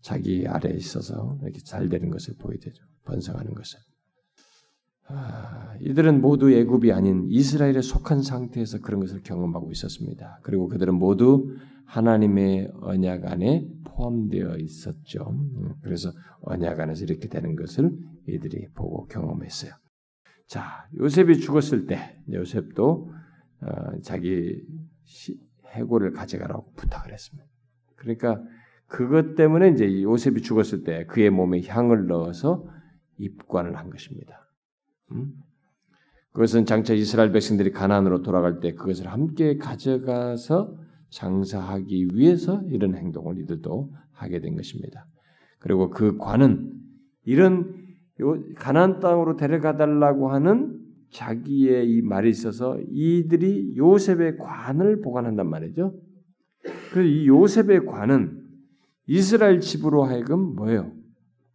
자기 아래에 있어서 이렇게 잘 되는 것을 보게 되죠. 번성하는 것을. 아, 이들은 모두 애굽이 아닌 이스라엘에 속한 상태에서 그런 것을 경험하고 있었습니다. 그리고 그들은 모두 하나님의 언약 안에 포함되어 있었죠. 음, 그래서 언약 안에서 이렇게 되는 것을 이들이 보고 경험했어요. 자, 요셉이 죽었을 때 요셉도 어, 자기 해골을 가져가라고 부탁을 했습니다. 그러니까 그것 때문에 이제 요셉이 죽었을 때 그의 몸에 향을 넣어서 입관을 한 것입니다. 음? 그것은 장차 이스라엘 백성들이 가나안으로 돌아갈 때 그것을 함께 가져가서 장사하기 위해서 이런 행동을 이들도 하게 된 것입니다. 그리고 그 관은 이런 가나안 땅으로 데려가 달라고 하는 자기의 이 말이 있어서 이들이 요셉의 관을 보관한단 말이죠. 그래서 이 요셉의 관은 이스라엘 집으로 하여금 뭐예요?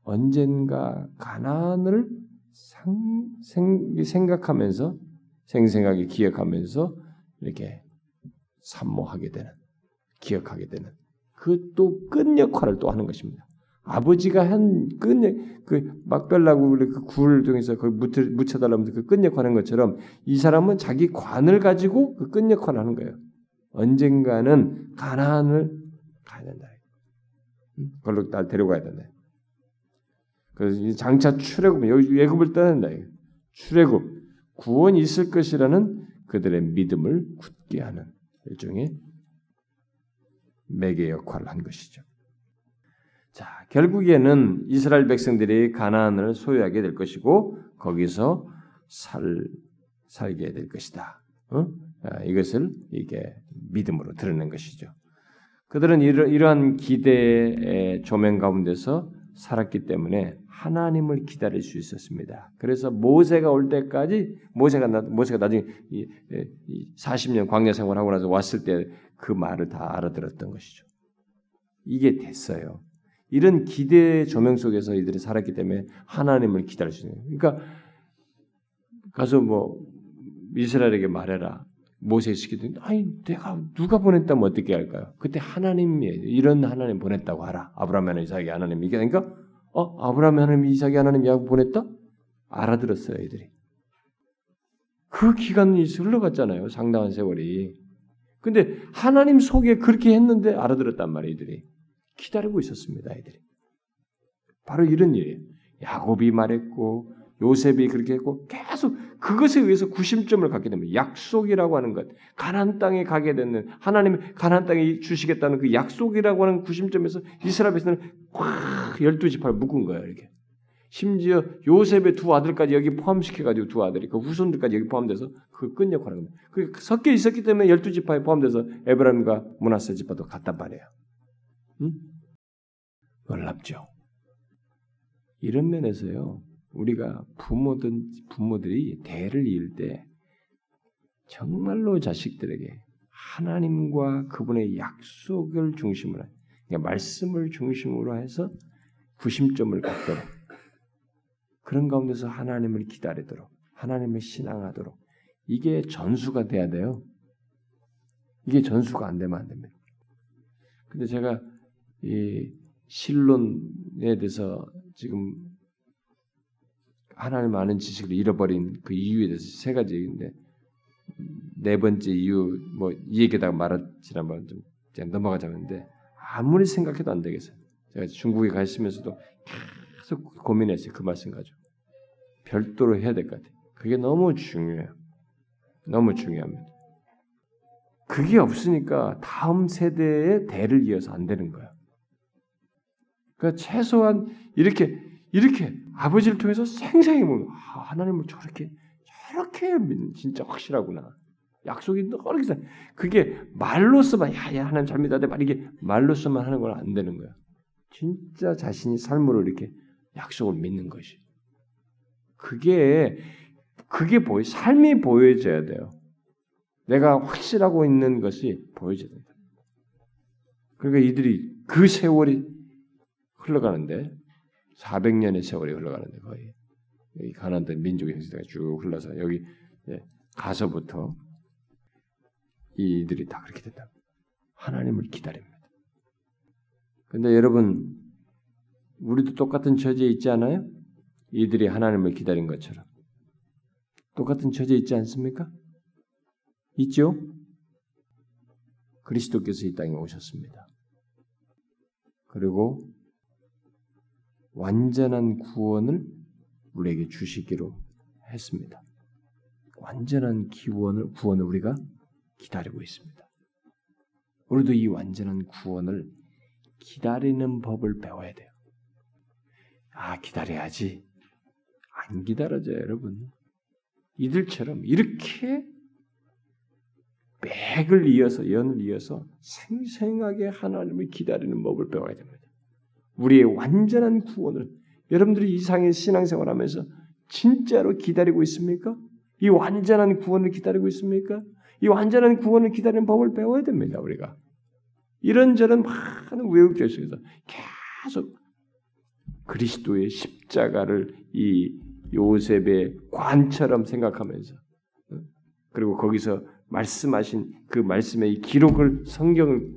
언젠가 가나안을 상, 생, 생각하면서 생생하게 기억하면서 이렇게 산모하게 되는 기억하게 되는 그또끝 역할을 또 하는 것입니다. 아버지가 한끝그 막별라고 그 굴을 통해서 거기 묻혀 달라면서 그 끝역하는 것처럼 이 사람은 자기 관을 가지고 그 끝역할을 하는 거예요. 언젠가는 가나안을 가야 된다. 그걸로 날 데려가야 된다. 그래서 장차 출애굽 여기 예굽을 떠난다. 출애굽 구원이 있을 것이라는 그들의 믿음을 굳게 하는 일종의 매개 역할을 한 것이죠. 자, 결국에는 이스라엘 백성들이 가나안을 소유하게 될 것이고 거기서 살 살게 될 것이다. 어? 아, 이것을 이게 믿음으로 드러낸 것이죠. 그들은 이러, 이러 한 기대의 조명 가운데서 살았기 때문에 하나님을 기다릴 수 있었습니다. 그래서 모세가 올 때까지 모세가 나, 모세가 나중에 이, 이 40년 광야 생활하고 나서 왔을 때 그 말을 다 알아들었던 것이죠. 이게 됐어요. 이런 기대의 조명 속에서 이들이 살았기 때문에 하나님을 기다릴 수 있는. 그러니까 가서 뭐 이스라엘에게 말해라. 모세 시키더니 아니 내가 누가 보냈다면 어떻게 할까요? 그때 하나님이 이런 하나님 보냈다고 하라. 아브라함 하나님 이삭이 하나님 이게 그러니까 어 아브라함 하나님 이삭이 하나님 야곱 보냈다? 알아들었어요 이들이. 그 기간이 흘러갔잖아요. 상당한 세월이. 근데 하나님 속에 그렇게 했는데 알아들었단 말이에요 이들이. 기다리고 있었습니다, 아이들이. 바로 이런 일이에요. 야곱이 말했고 요셉이 그렇게 했고 계속 그것에 의해서 구심점을 갖게 됩니다. 약속이라고 하는 것, 가나안 땅에 가게 되는 하나님 가나안 땅에 주시겠다는 그 약속이라고 하는 구심점에서 이스라엘 백성은 꽉 열두 지파를 묶은 거예요. 이렇게 심지어 요셉의 두 아들까지 여기 포함시켜가지고 두 아들이 그 후손들까지 여기 포함돼서 그끈 역할을 합니다. 그 섞여 있었기 때문에 열두 지파에 포함돼서 에브라임과 문하세 지파도 같단 말이에요. 응? 놀랍죠. 이런 면에서요, 우리가 부모든 부모들이 대를 이을 때 정말로 자식들에게 하나님과 그분의 약속을 중심으로, 그러니까 말씀을 중심으로 해서 구심점을 갖도록 그런 가운데서 하나님을 기다리도록 하나님을 신앙하도록 이게 전수가 돼야 돼요. 이게 전수가 안 되면 안 됩니다. 근데 제가 이 신론에 대해서 지금 하나님 아는 지식을 잃어버린 그 이유에 대해서 세 가지인데 네 번째 이유 뭐 이 얘기다가 말했지 한번 좀 넘어가자는데 아무리 생각해도 안 되겠어요. 제가 중국에 가 있으면서도 계속 고민했어요. 그 말씀 가지고 별도로 해야 될 것 같아요. 그게 너무 중요해요. 너무 중요합니다. 그게 없으니까 다음 세대의 대를 이어서 안 되는 거야. 그러니까 최소한 이렇게 이렇게 아버지를 통해서 생생히 보면 아, 하나님을 저렇게 저렇게 믿는 진짜 확실하구나. 약속이 너렇게 그게 말로서만 야, 야 하나님 잘 믿어야 말 이게 말로서만 하는 건 안 되는 거야. 진짜 자신이 삶으로 이렇게 약속을 믿는 것이. 그게 그게 보여 삶이 보여져야 돼요. 내가 확실하고 있는 것이 보여져야 된다. 그러니까 이들이 그 세월이 흘러가는데 400년의 세월이 흘러가는데 거의 여기 가난한 민족의 형태가 쭉 흘러서 여기 가서부터 이들이 다 그렇게 된다. 하나님을 기다립니다. 근데 여러분 우리도 똑같은 처지에 있지 않아요? 이들이 하나님을 기다린 것처럼 똑같은 처지에 있지 않습니까? 있죠? 그리스도께서 이 땅에 오셨습니다. 그리고 완전한 구원을 우리에게 주시기로 했습니다. 완전한 기원을 구원을 우리가 기다리고 있습니다. 우리도 이 완전한 구원을 기다리는 법을 배워야 돼요. 아, 기다려야지. 안 기다려져요, 여러분. 이들처럼 이렇게 맥을 이어서, 연을 이어서 생생하게 하나님을 기다리는 법을 배워야 됩니다. 우리의 완전한 구원을 여러분들이 이 상의 신앙생활 하면서 진짜로 기다리고 있습니까? 이 완전한 구원을 기다리고 있습니까? 이 완전한 구원을 기다리는 법을 배워야 됩니다, 우리가. 이런저런 많은 외국절 속에서 계속 그리스도의 십자가를 이 요셉의 관처럼 생각하면서 어? 그리고 거기서 말씀하신 그 말씀의 기록을 성경을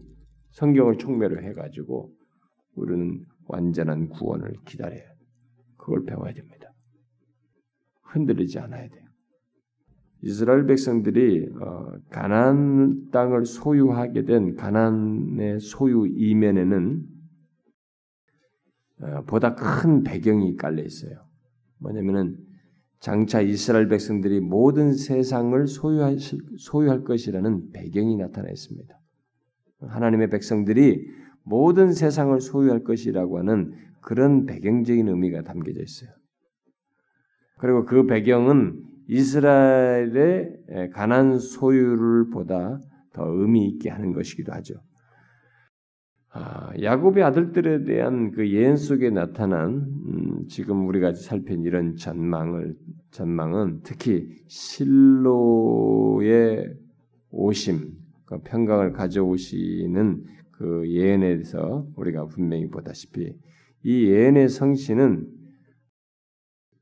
성경을 총매로 해가지고 우리는 완전한 구원을 기다려야 그걸 배워야 됩니다. 흔들리지 않아야 돼요. 이스라엘 백성들이 어, 가나안 땅을 소유하게 된 가나안의 소유 이면에는 어, 보다 큰 배경이 깔려 있어요. 뭐냐면은 장차 이스라엘 백성들이 모든 세상을 소유할 것이라는 배경이 나타나 있습니다. 하나님의 백성들이 모든 세상을 소유할 것이라고 하는 그런 배경적인 의미가 담겨져 있어요. 그리고 그 배경은 이스라엘의 가난 소유를 보다 더 의미 있게 하는 것이기도 하죠. 아, 야곱의 아들들에 대한 그 예언 속에 나타난 음, 지금 우리가 살핀 이런 전망을 전망은 특히 실로의 오심, 그 평강을 가져오시는 그 예언에서 우리가 분명히 보다시피 이 예언의 성취는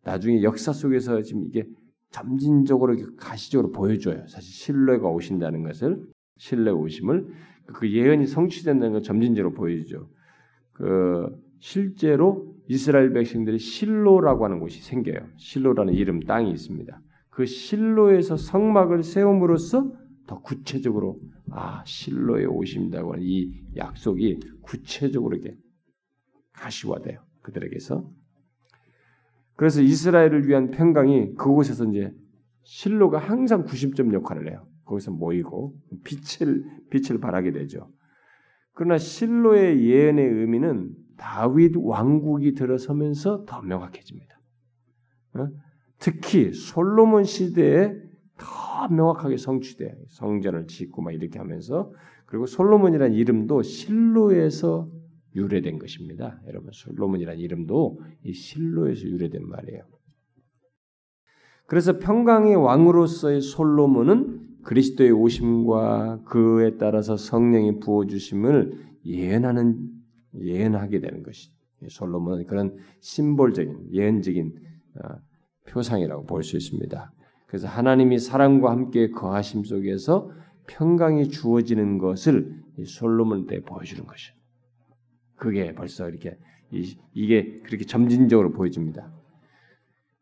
나중에 역사 속에서 지금 이게 점진적으로 가시적으로 보여줘요. 사실 신뢰가 오신다는 것을 신뢰 오심을 그 예언이 성취된다는 걸 점진적으로 보여주죠. 그 실제로 이스라엘 백성들이 실로라고 하는 곳이 생겨요. 실로라는 이름 땅이 있습니다. 그 실로에서 성막을 세움으로써 더 구체적으로 아 실로에 오신다고 하는 이 약속이 구체적으로 이렇게 가시화돼요. 그들에게서 그래서 이스라엘을 위한 평강이 그곳에서 이제 실로가 항상 구심점 역할을 해요. 거기서 모이고 빛을 빛을 발하게 되죠. 그러나 실로의 예언의 의미는 다윗 왕국이 들어서면서 더 명확해집니다. 어? 특히 솔로몬 시대에 더 명확하게 성취돼 성전을 짓고 막 이렇게 하면서 그리고 솔로몬이라는 이름도 실로에서 유래된 것입니다. 여러분 솔로몬이라는 이름도 이 실로에서 유래된 말이에요. 그래서 평강의 왕으로서의 솔로몬은 그리스도의 오심과 그에 따라서 성령이 부어 주심을 예언하는 예언하게 되는 것이 솔로몬은 그런 심볼적인 예언적인 어, 표상이라고 볼 수 있습니다. 그래서 하나님이 사랑과 함께 거하심 속에서 평강이 주어지는 것을 솔로몬 때 보여주는 것이요. 그게 벌써 이렇게 이, 게 그렇게 점진적으로 보여집니다.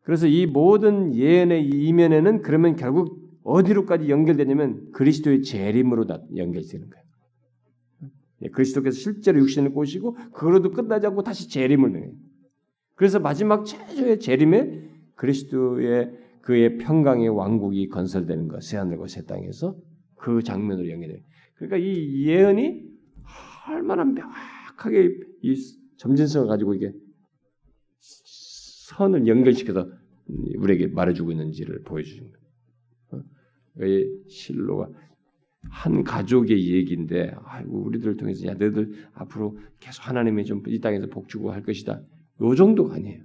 그래서 이 모든 예언의 이면에는 그러면 결국 어디로까지 연결되냐면 그리스도의 재림으로 연결되는 거예요. 예, 그리스도께서 실제로 육신을 꼬시고 그거로도 끝나지 않고 다시 재림을 내요. 그래서 마지막 최초의 재림에 그리스도의 그의 평강의 왕국이 건설되는 것, 새하늘과 새 땅에서 그 장면으로 연결돼요. 그러니까 이 예언이 얼마나 명확하게 이 점진성을 가지고 이게 선을 연결시켜서 우리에게 말해주고 있는지를 보여주는 거예요. 의 실로가 한 가족의 얘기인데 아이고 우리들을 통해서 야 너희들 앞으로 계속 하나님이 좀 이 땅에서 복 주고 할 것이다. 요 정도가 아니에요.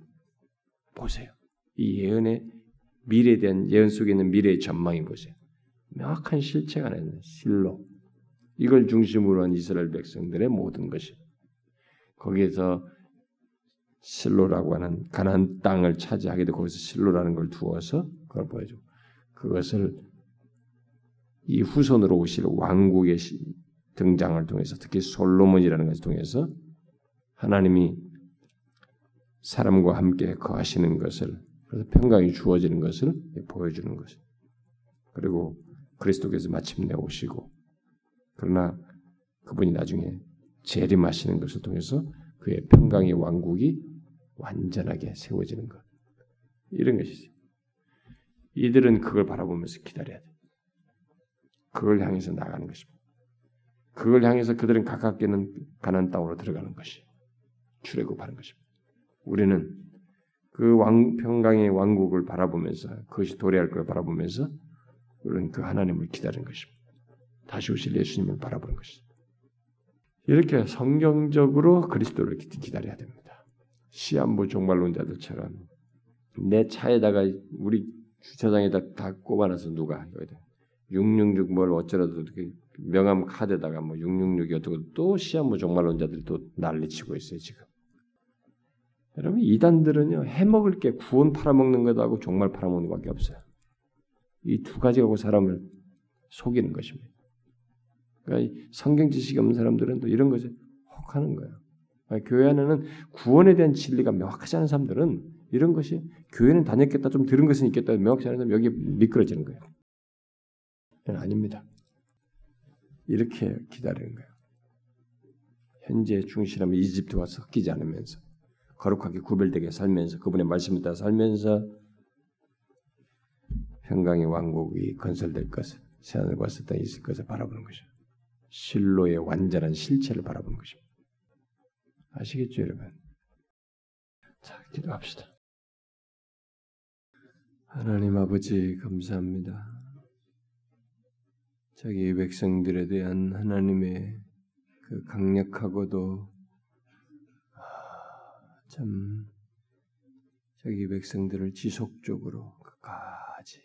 보세요. 이 예언의 미래에 대한 예언 속에 있는 미래의 전망이 보세요. 명확한 실체가 나는 실로. 이걸 중심으로 한 이스라엘 백성들의 모든 것이 거기에서 실로라고 하는 가난 땅을 차지하게 되고 거기서 실로라는 걸 두어서 그걸 보여주고 그것을 이 후손으로 오실 왕국의 등장을 통해서 특히 솔로몬이라는 것을 통해서 하나님이 사람과 함께 거하시는 것을 그래서 평강이 주어지는 것을 보여주는 것을 그리고 그리스도께서 마침내 오시고 그러나 그분이 나중에 재림하시는 것을 통해서 그의 평강의 왕국이 완전하게 세워지는 것 이런 것이죠. 이들은 그걸 바라보면서 기다려야 돼. 그걸 향해서 나가는 것입니다. 그걸 향해서 그들은 가깝게는 가난 땅으로 들어가는 것이 출애굽하는 것입니다. 우리는 그 왕, 평강의 왕국을 바라보면서 그것이 도래할 걸 바라보면서 우리는 그 하나님을 기다리는 것입니다. 다시 오실 예수님을 바라보는 것입니다. 이렇게 성경적으로 그리스도를 기다려야 됩니다. 시한부 종말론자들처럼 내 차에다가 우리 주차장에다 다 꼽아놔서 누가 여기다 666 뭘 어쩌라도 명함 카드에다가 뭐 666이 어떻고 또 시한부 종말론자들이 또 난리치고 있어요 지금. 여러분 이단들은요 해먹을 게 구원 팔아먹는 것하고 종말 팔아먹는 것밖에 없어요. 이 두 가지 갖고 사람을 속이는 것입니다. 그러니까 성경 지식이 없는 사람들은 또 이런 것에 혹하는 거예요. 교회 안에는 구원에 대한 진리가 명확하지 않은 사람들은 이런 것이 교회는 다녔겠다 좀 들은 것은 있겠다 명확지 않은 사람 여기 미끄러지는 거예요. 아닙니다. 이렇게 기다리는 거예요. 현재 중시라면 이집트와 섞이지 않으면서 거룩하게 구별되게 살면서 그분의 말씀을 따라 살면서 평강의 왕국이 건설될 것을 새하늘과 새 땅이 있을 것을 바라보는 것이죠. 실로의 완전한 실체를 바라보는 것입니다. 아시겠죠, 여러분? 자, 기도합시다. 하나님 아버지 감사합니다. 자기 백성들에 대한 하나님의 그 강력하고도 참 자기 백성들을 지속적으로 끝까지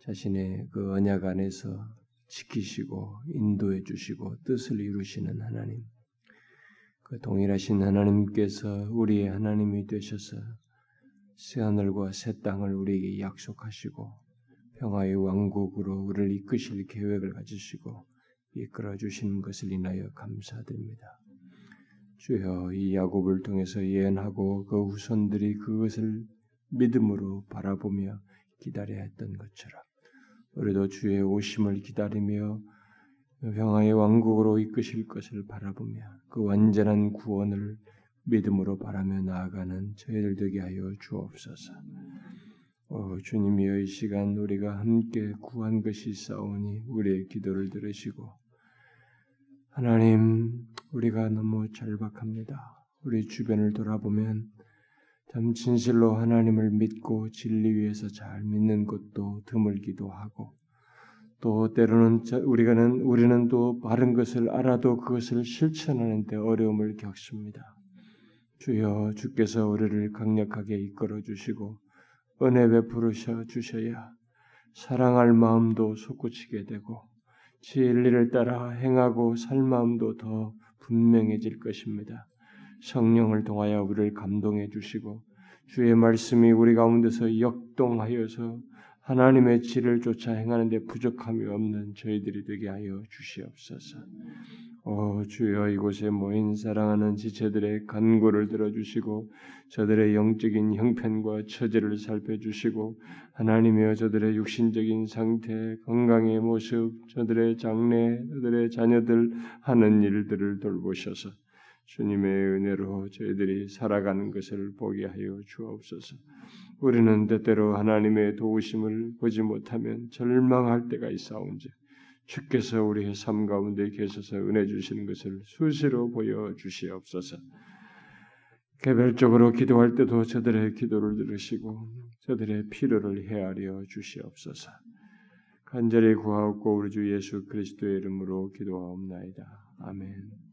자신의 그 언약 안에서 지키시고 인도해 주시고 뜻을 이루시는 하나님. 그 동일하신 하나님께서 우리의 하나님이 되셔서 새 하늘과 새 땅을 우리에게 약속하시고 평화의 왕국으로 우리를 이끄실 계획을 가지시고 이끌어 주시는 것을 인하여 감사드립니다. 주여 이 야곱을 통해서 예언하고 그 후손들이 그것을 믿음으로 바라보며 기다려야 했던 것처럼 우리도 주의 오심을 기다리며 평화의 왕국으로 이끄실 것을 바라보며 그 완전한 구원을 믿음으로 바라며 나아가는 저희들 되게 하여 주옵소서. 오, 주님이여 이 시간 우리가 함께 구한 것이 싸우니 우리의 기도를 들으시고 하나님, 우리가 너무 절박합니다. 우리 주변을 돌아보면 참 진실로 하나님을 믿고 진리 위에서 잘 믿는 것도 드물기도 하고 또 때로는 우리가는 우리는 또 바른 것을 알아도 그것을 실천하는 데 어려움을 겪습니다. 주여 주께서 우리를 강력하게 이끌어 주시고 은혜 베푸르셔 주셔야 사랑할 마음도 솟구치게 되고 진리를 따라 행하고 살 마음도 더 분명해질 것입니다. 성령을 통하여 우리를 감동해 주시고 주의 말씀이 우리 가운데서 역동하여서 하나님의 질을 쫓아 행하는 데 부족함이 없는 저희들이 되게 하여 주시옵소서. 오 주여 이곳에 모인 사랑하는 지체들의 간구를 들어주시고 저들의 영적인 형편과 처지를 살펴주시고 하나님이여 저들의 육신적인 상태, 건강의 모습, 저들의 장래, 저들의 자녀들 하는 일들을 돌보셔서 주님의 은혜로 저희들이 살아가는 것을 보게 하여 주옵소서. 우리는 때때로 하나님의 도우심을 보지 못하면 절망할 때가 있사온지 주께서 우리의 삶 가운데 계셔서 은혜 주시는 것을 수시로 보여 주시옵소서. 개별적으로 기도할 때도 저들의 기도를 들으시고 저들의 필요를 헤아려 주시옵소서. 간절히 구하옵고 우리 주 예수 그리스도의 이름으로 기도하옵나이다. 아멘.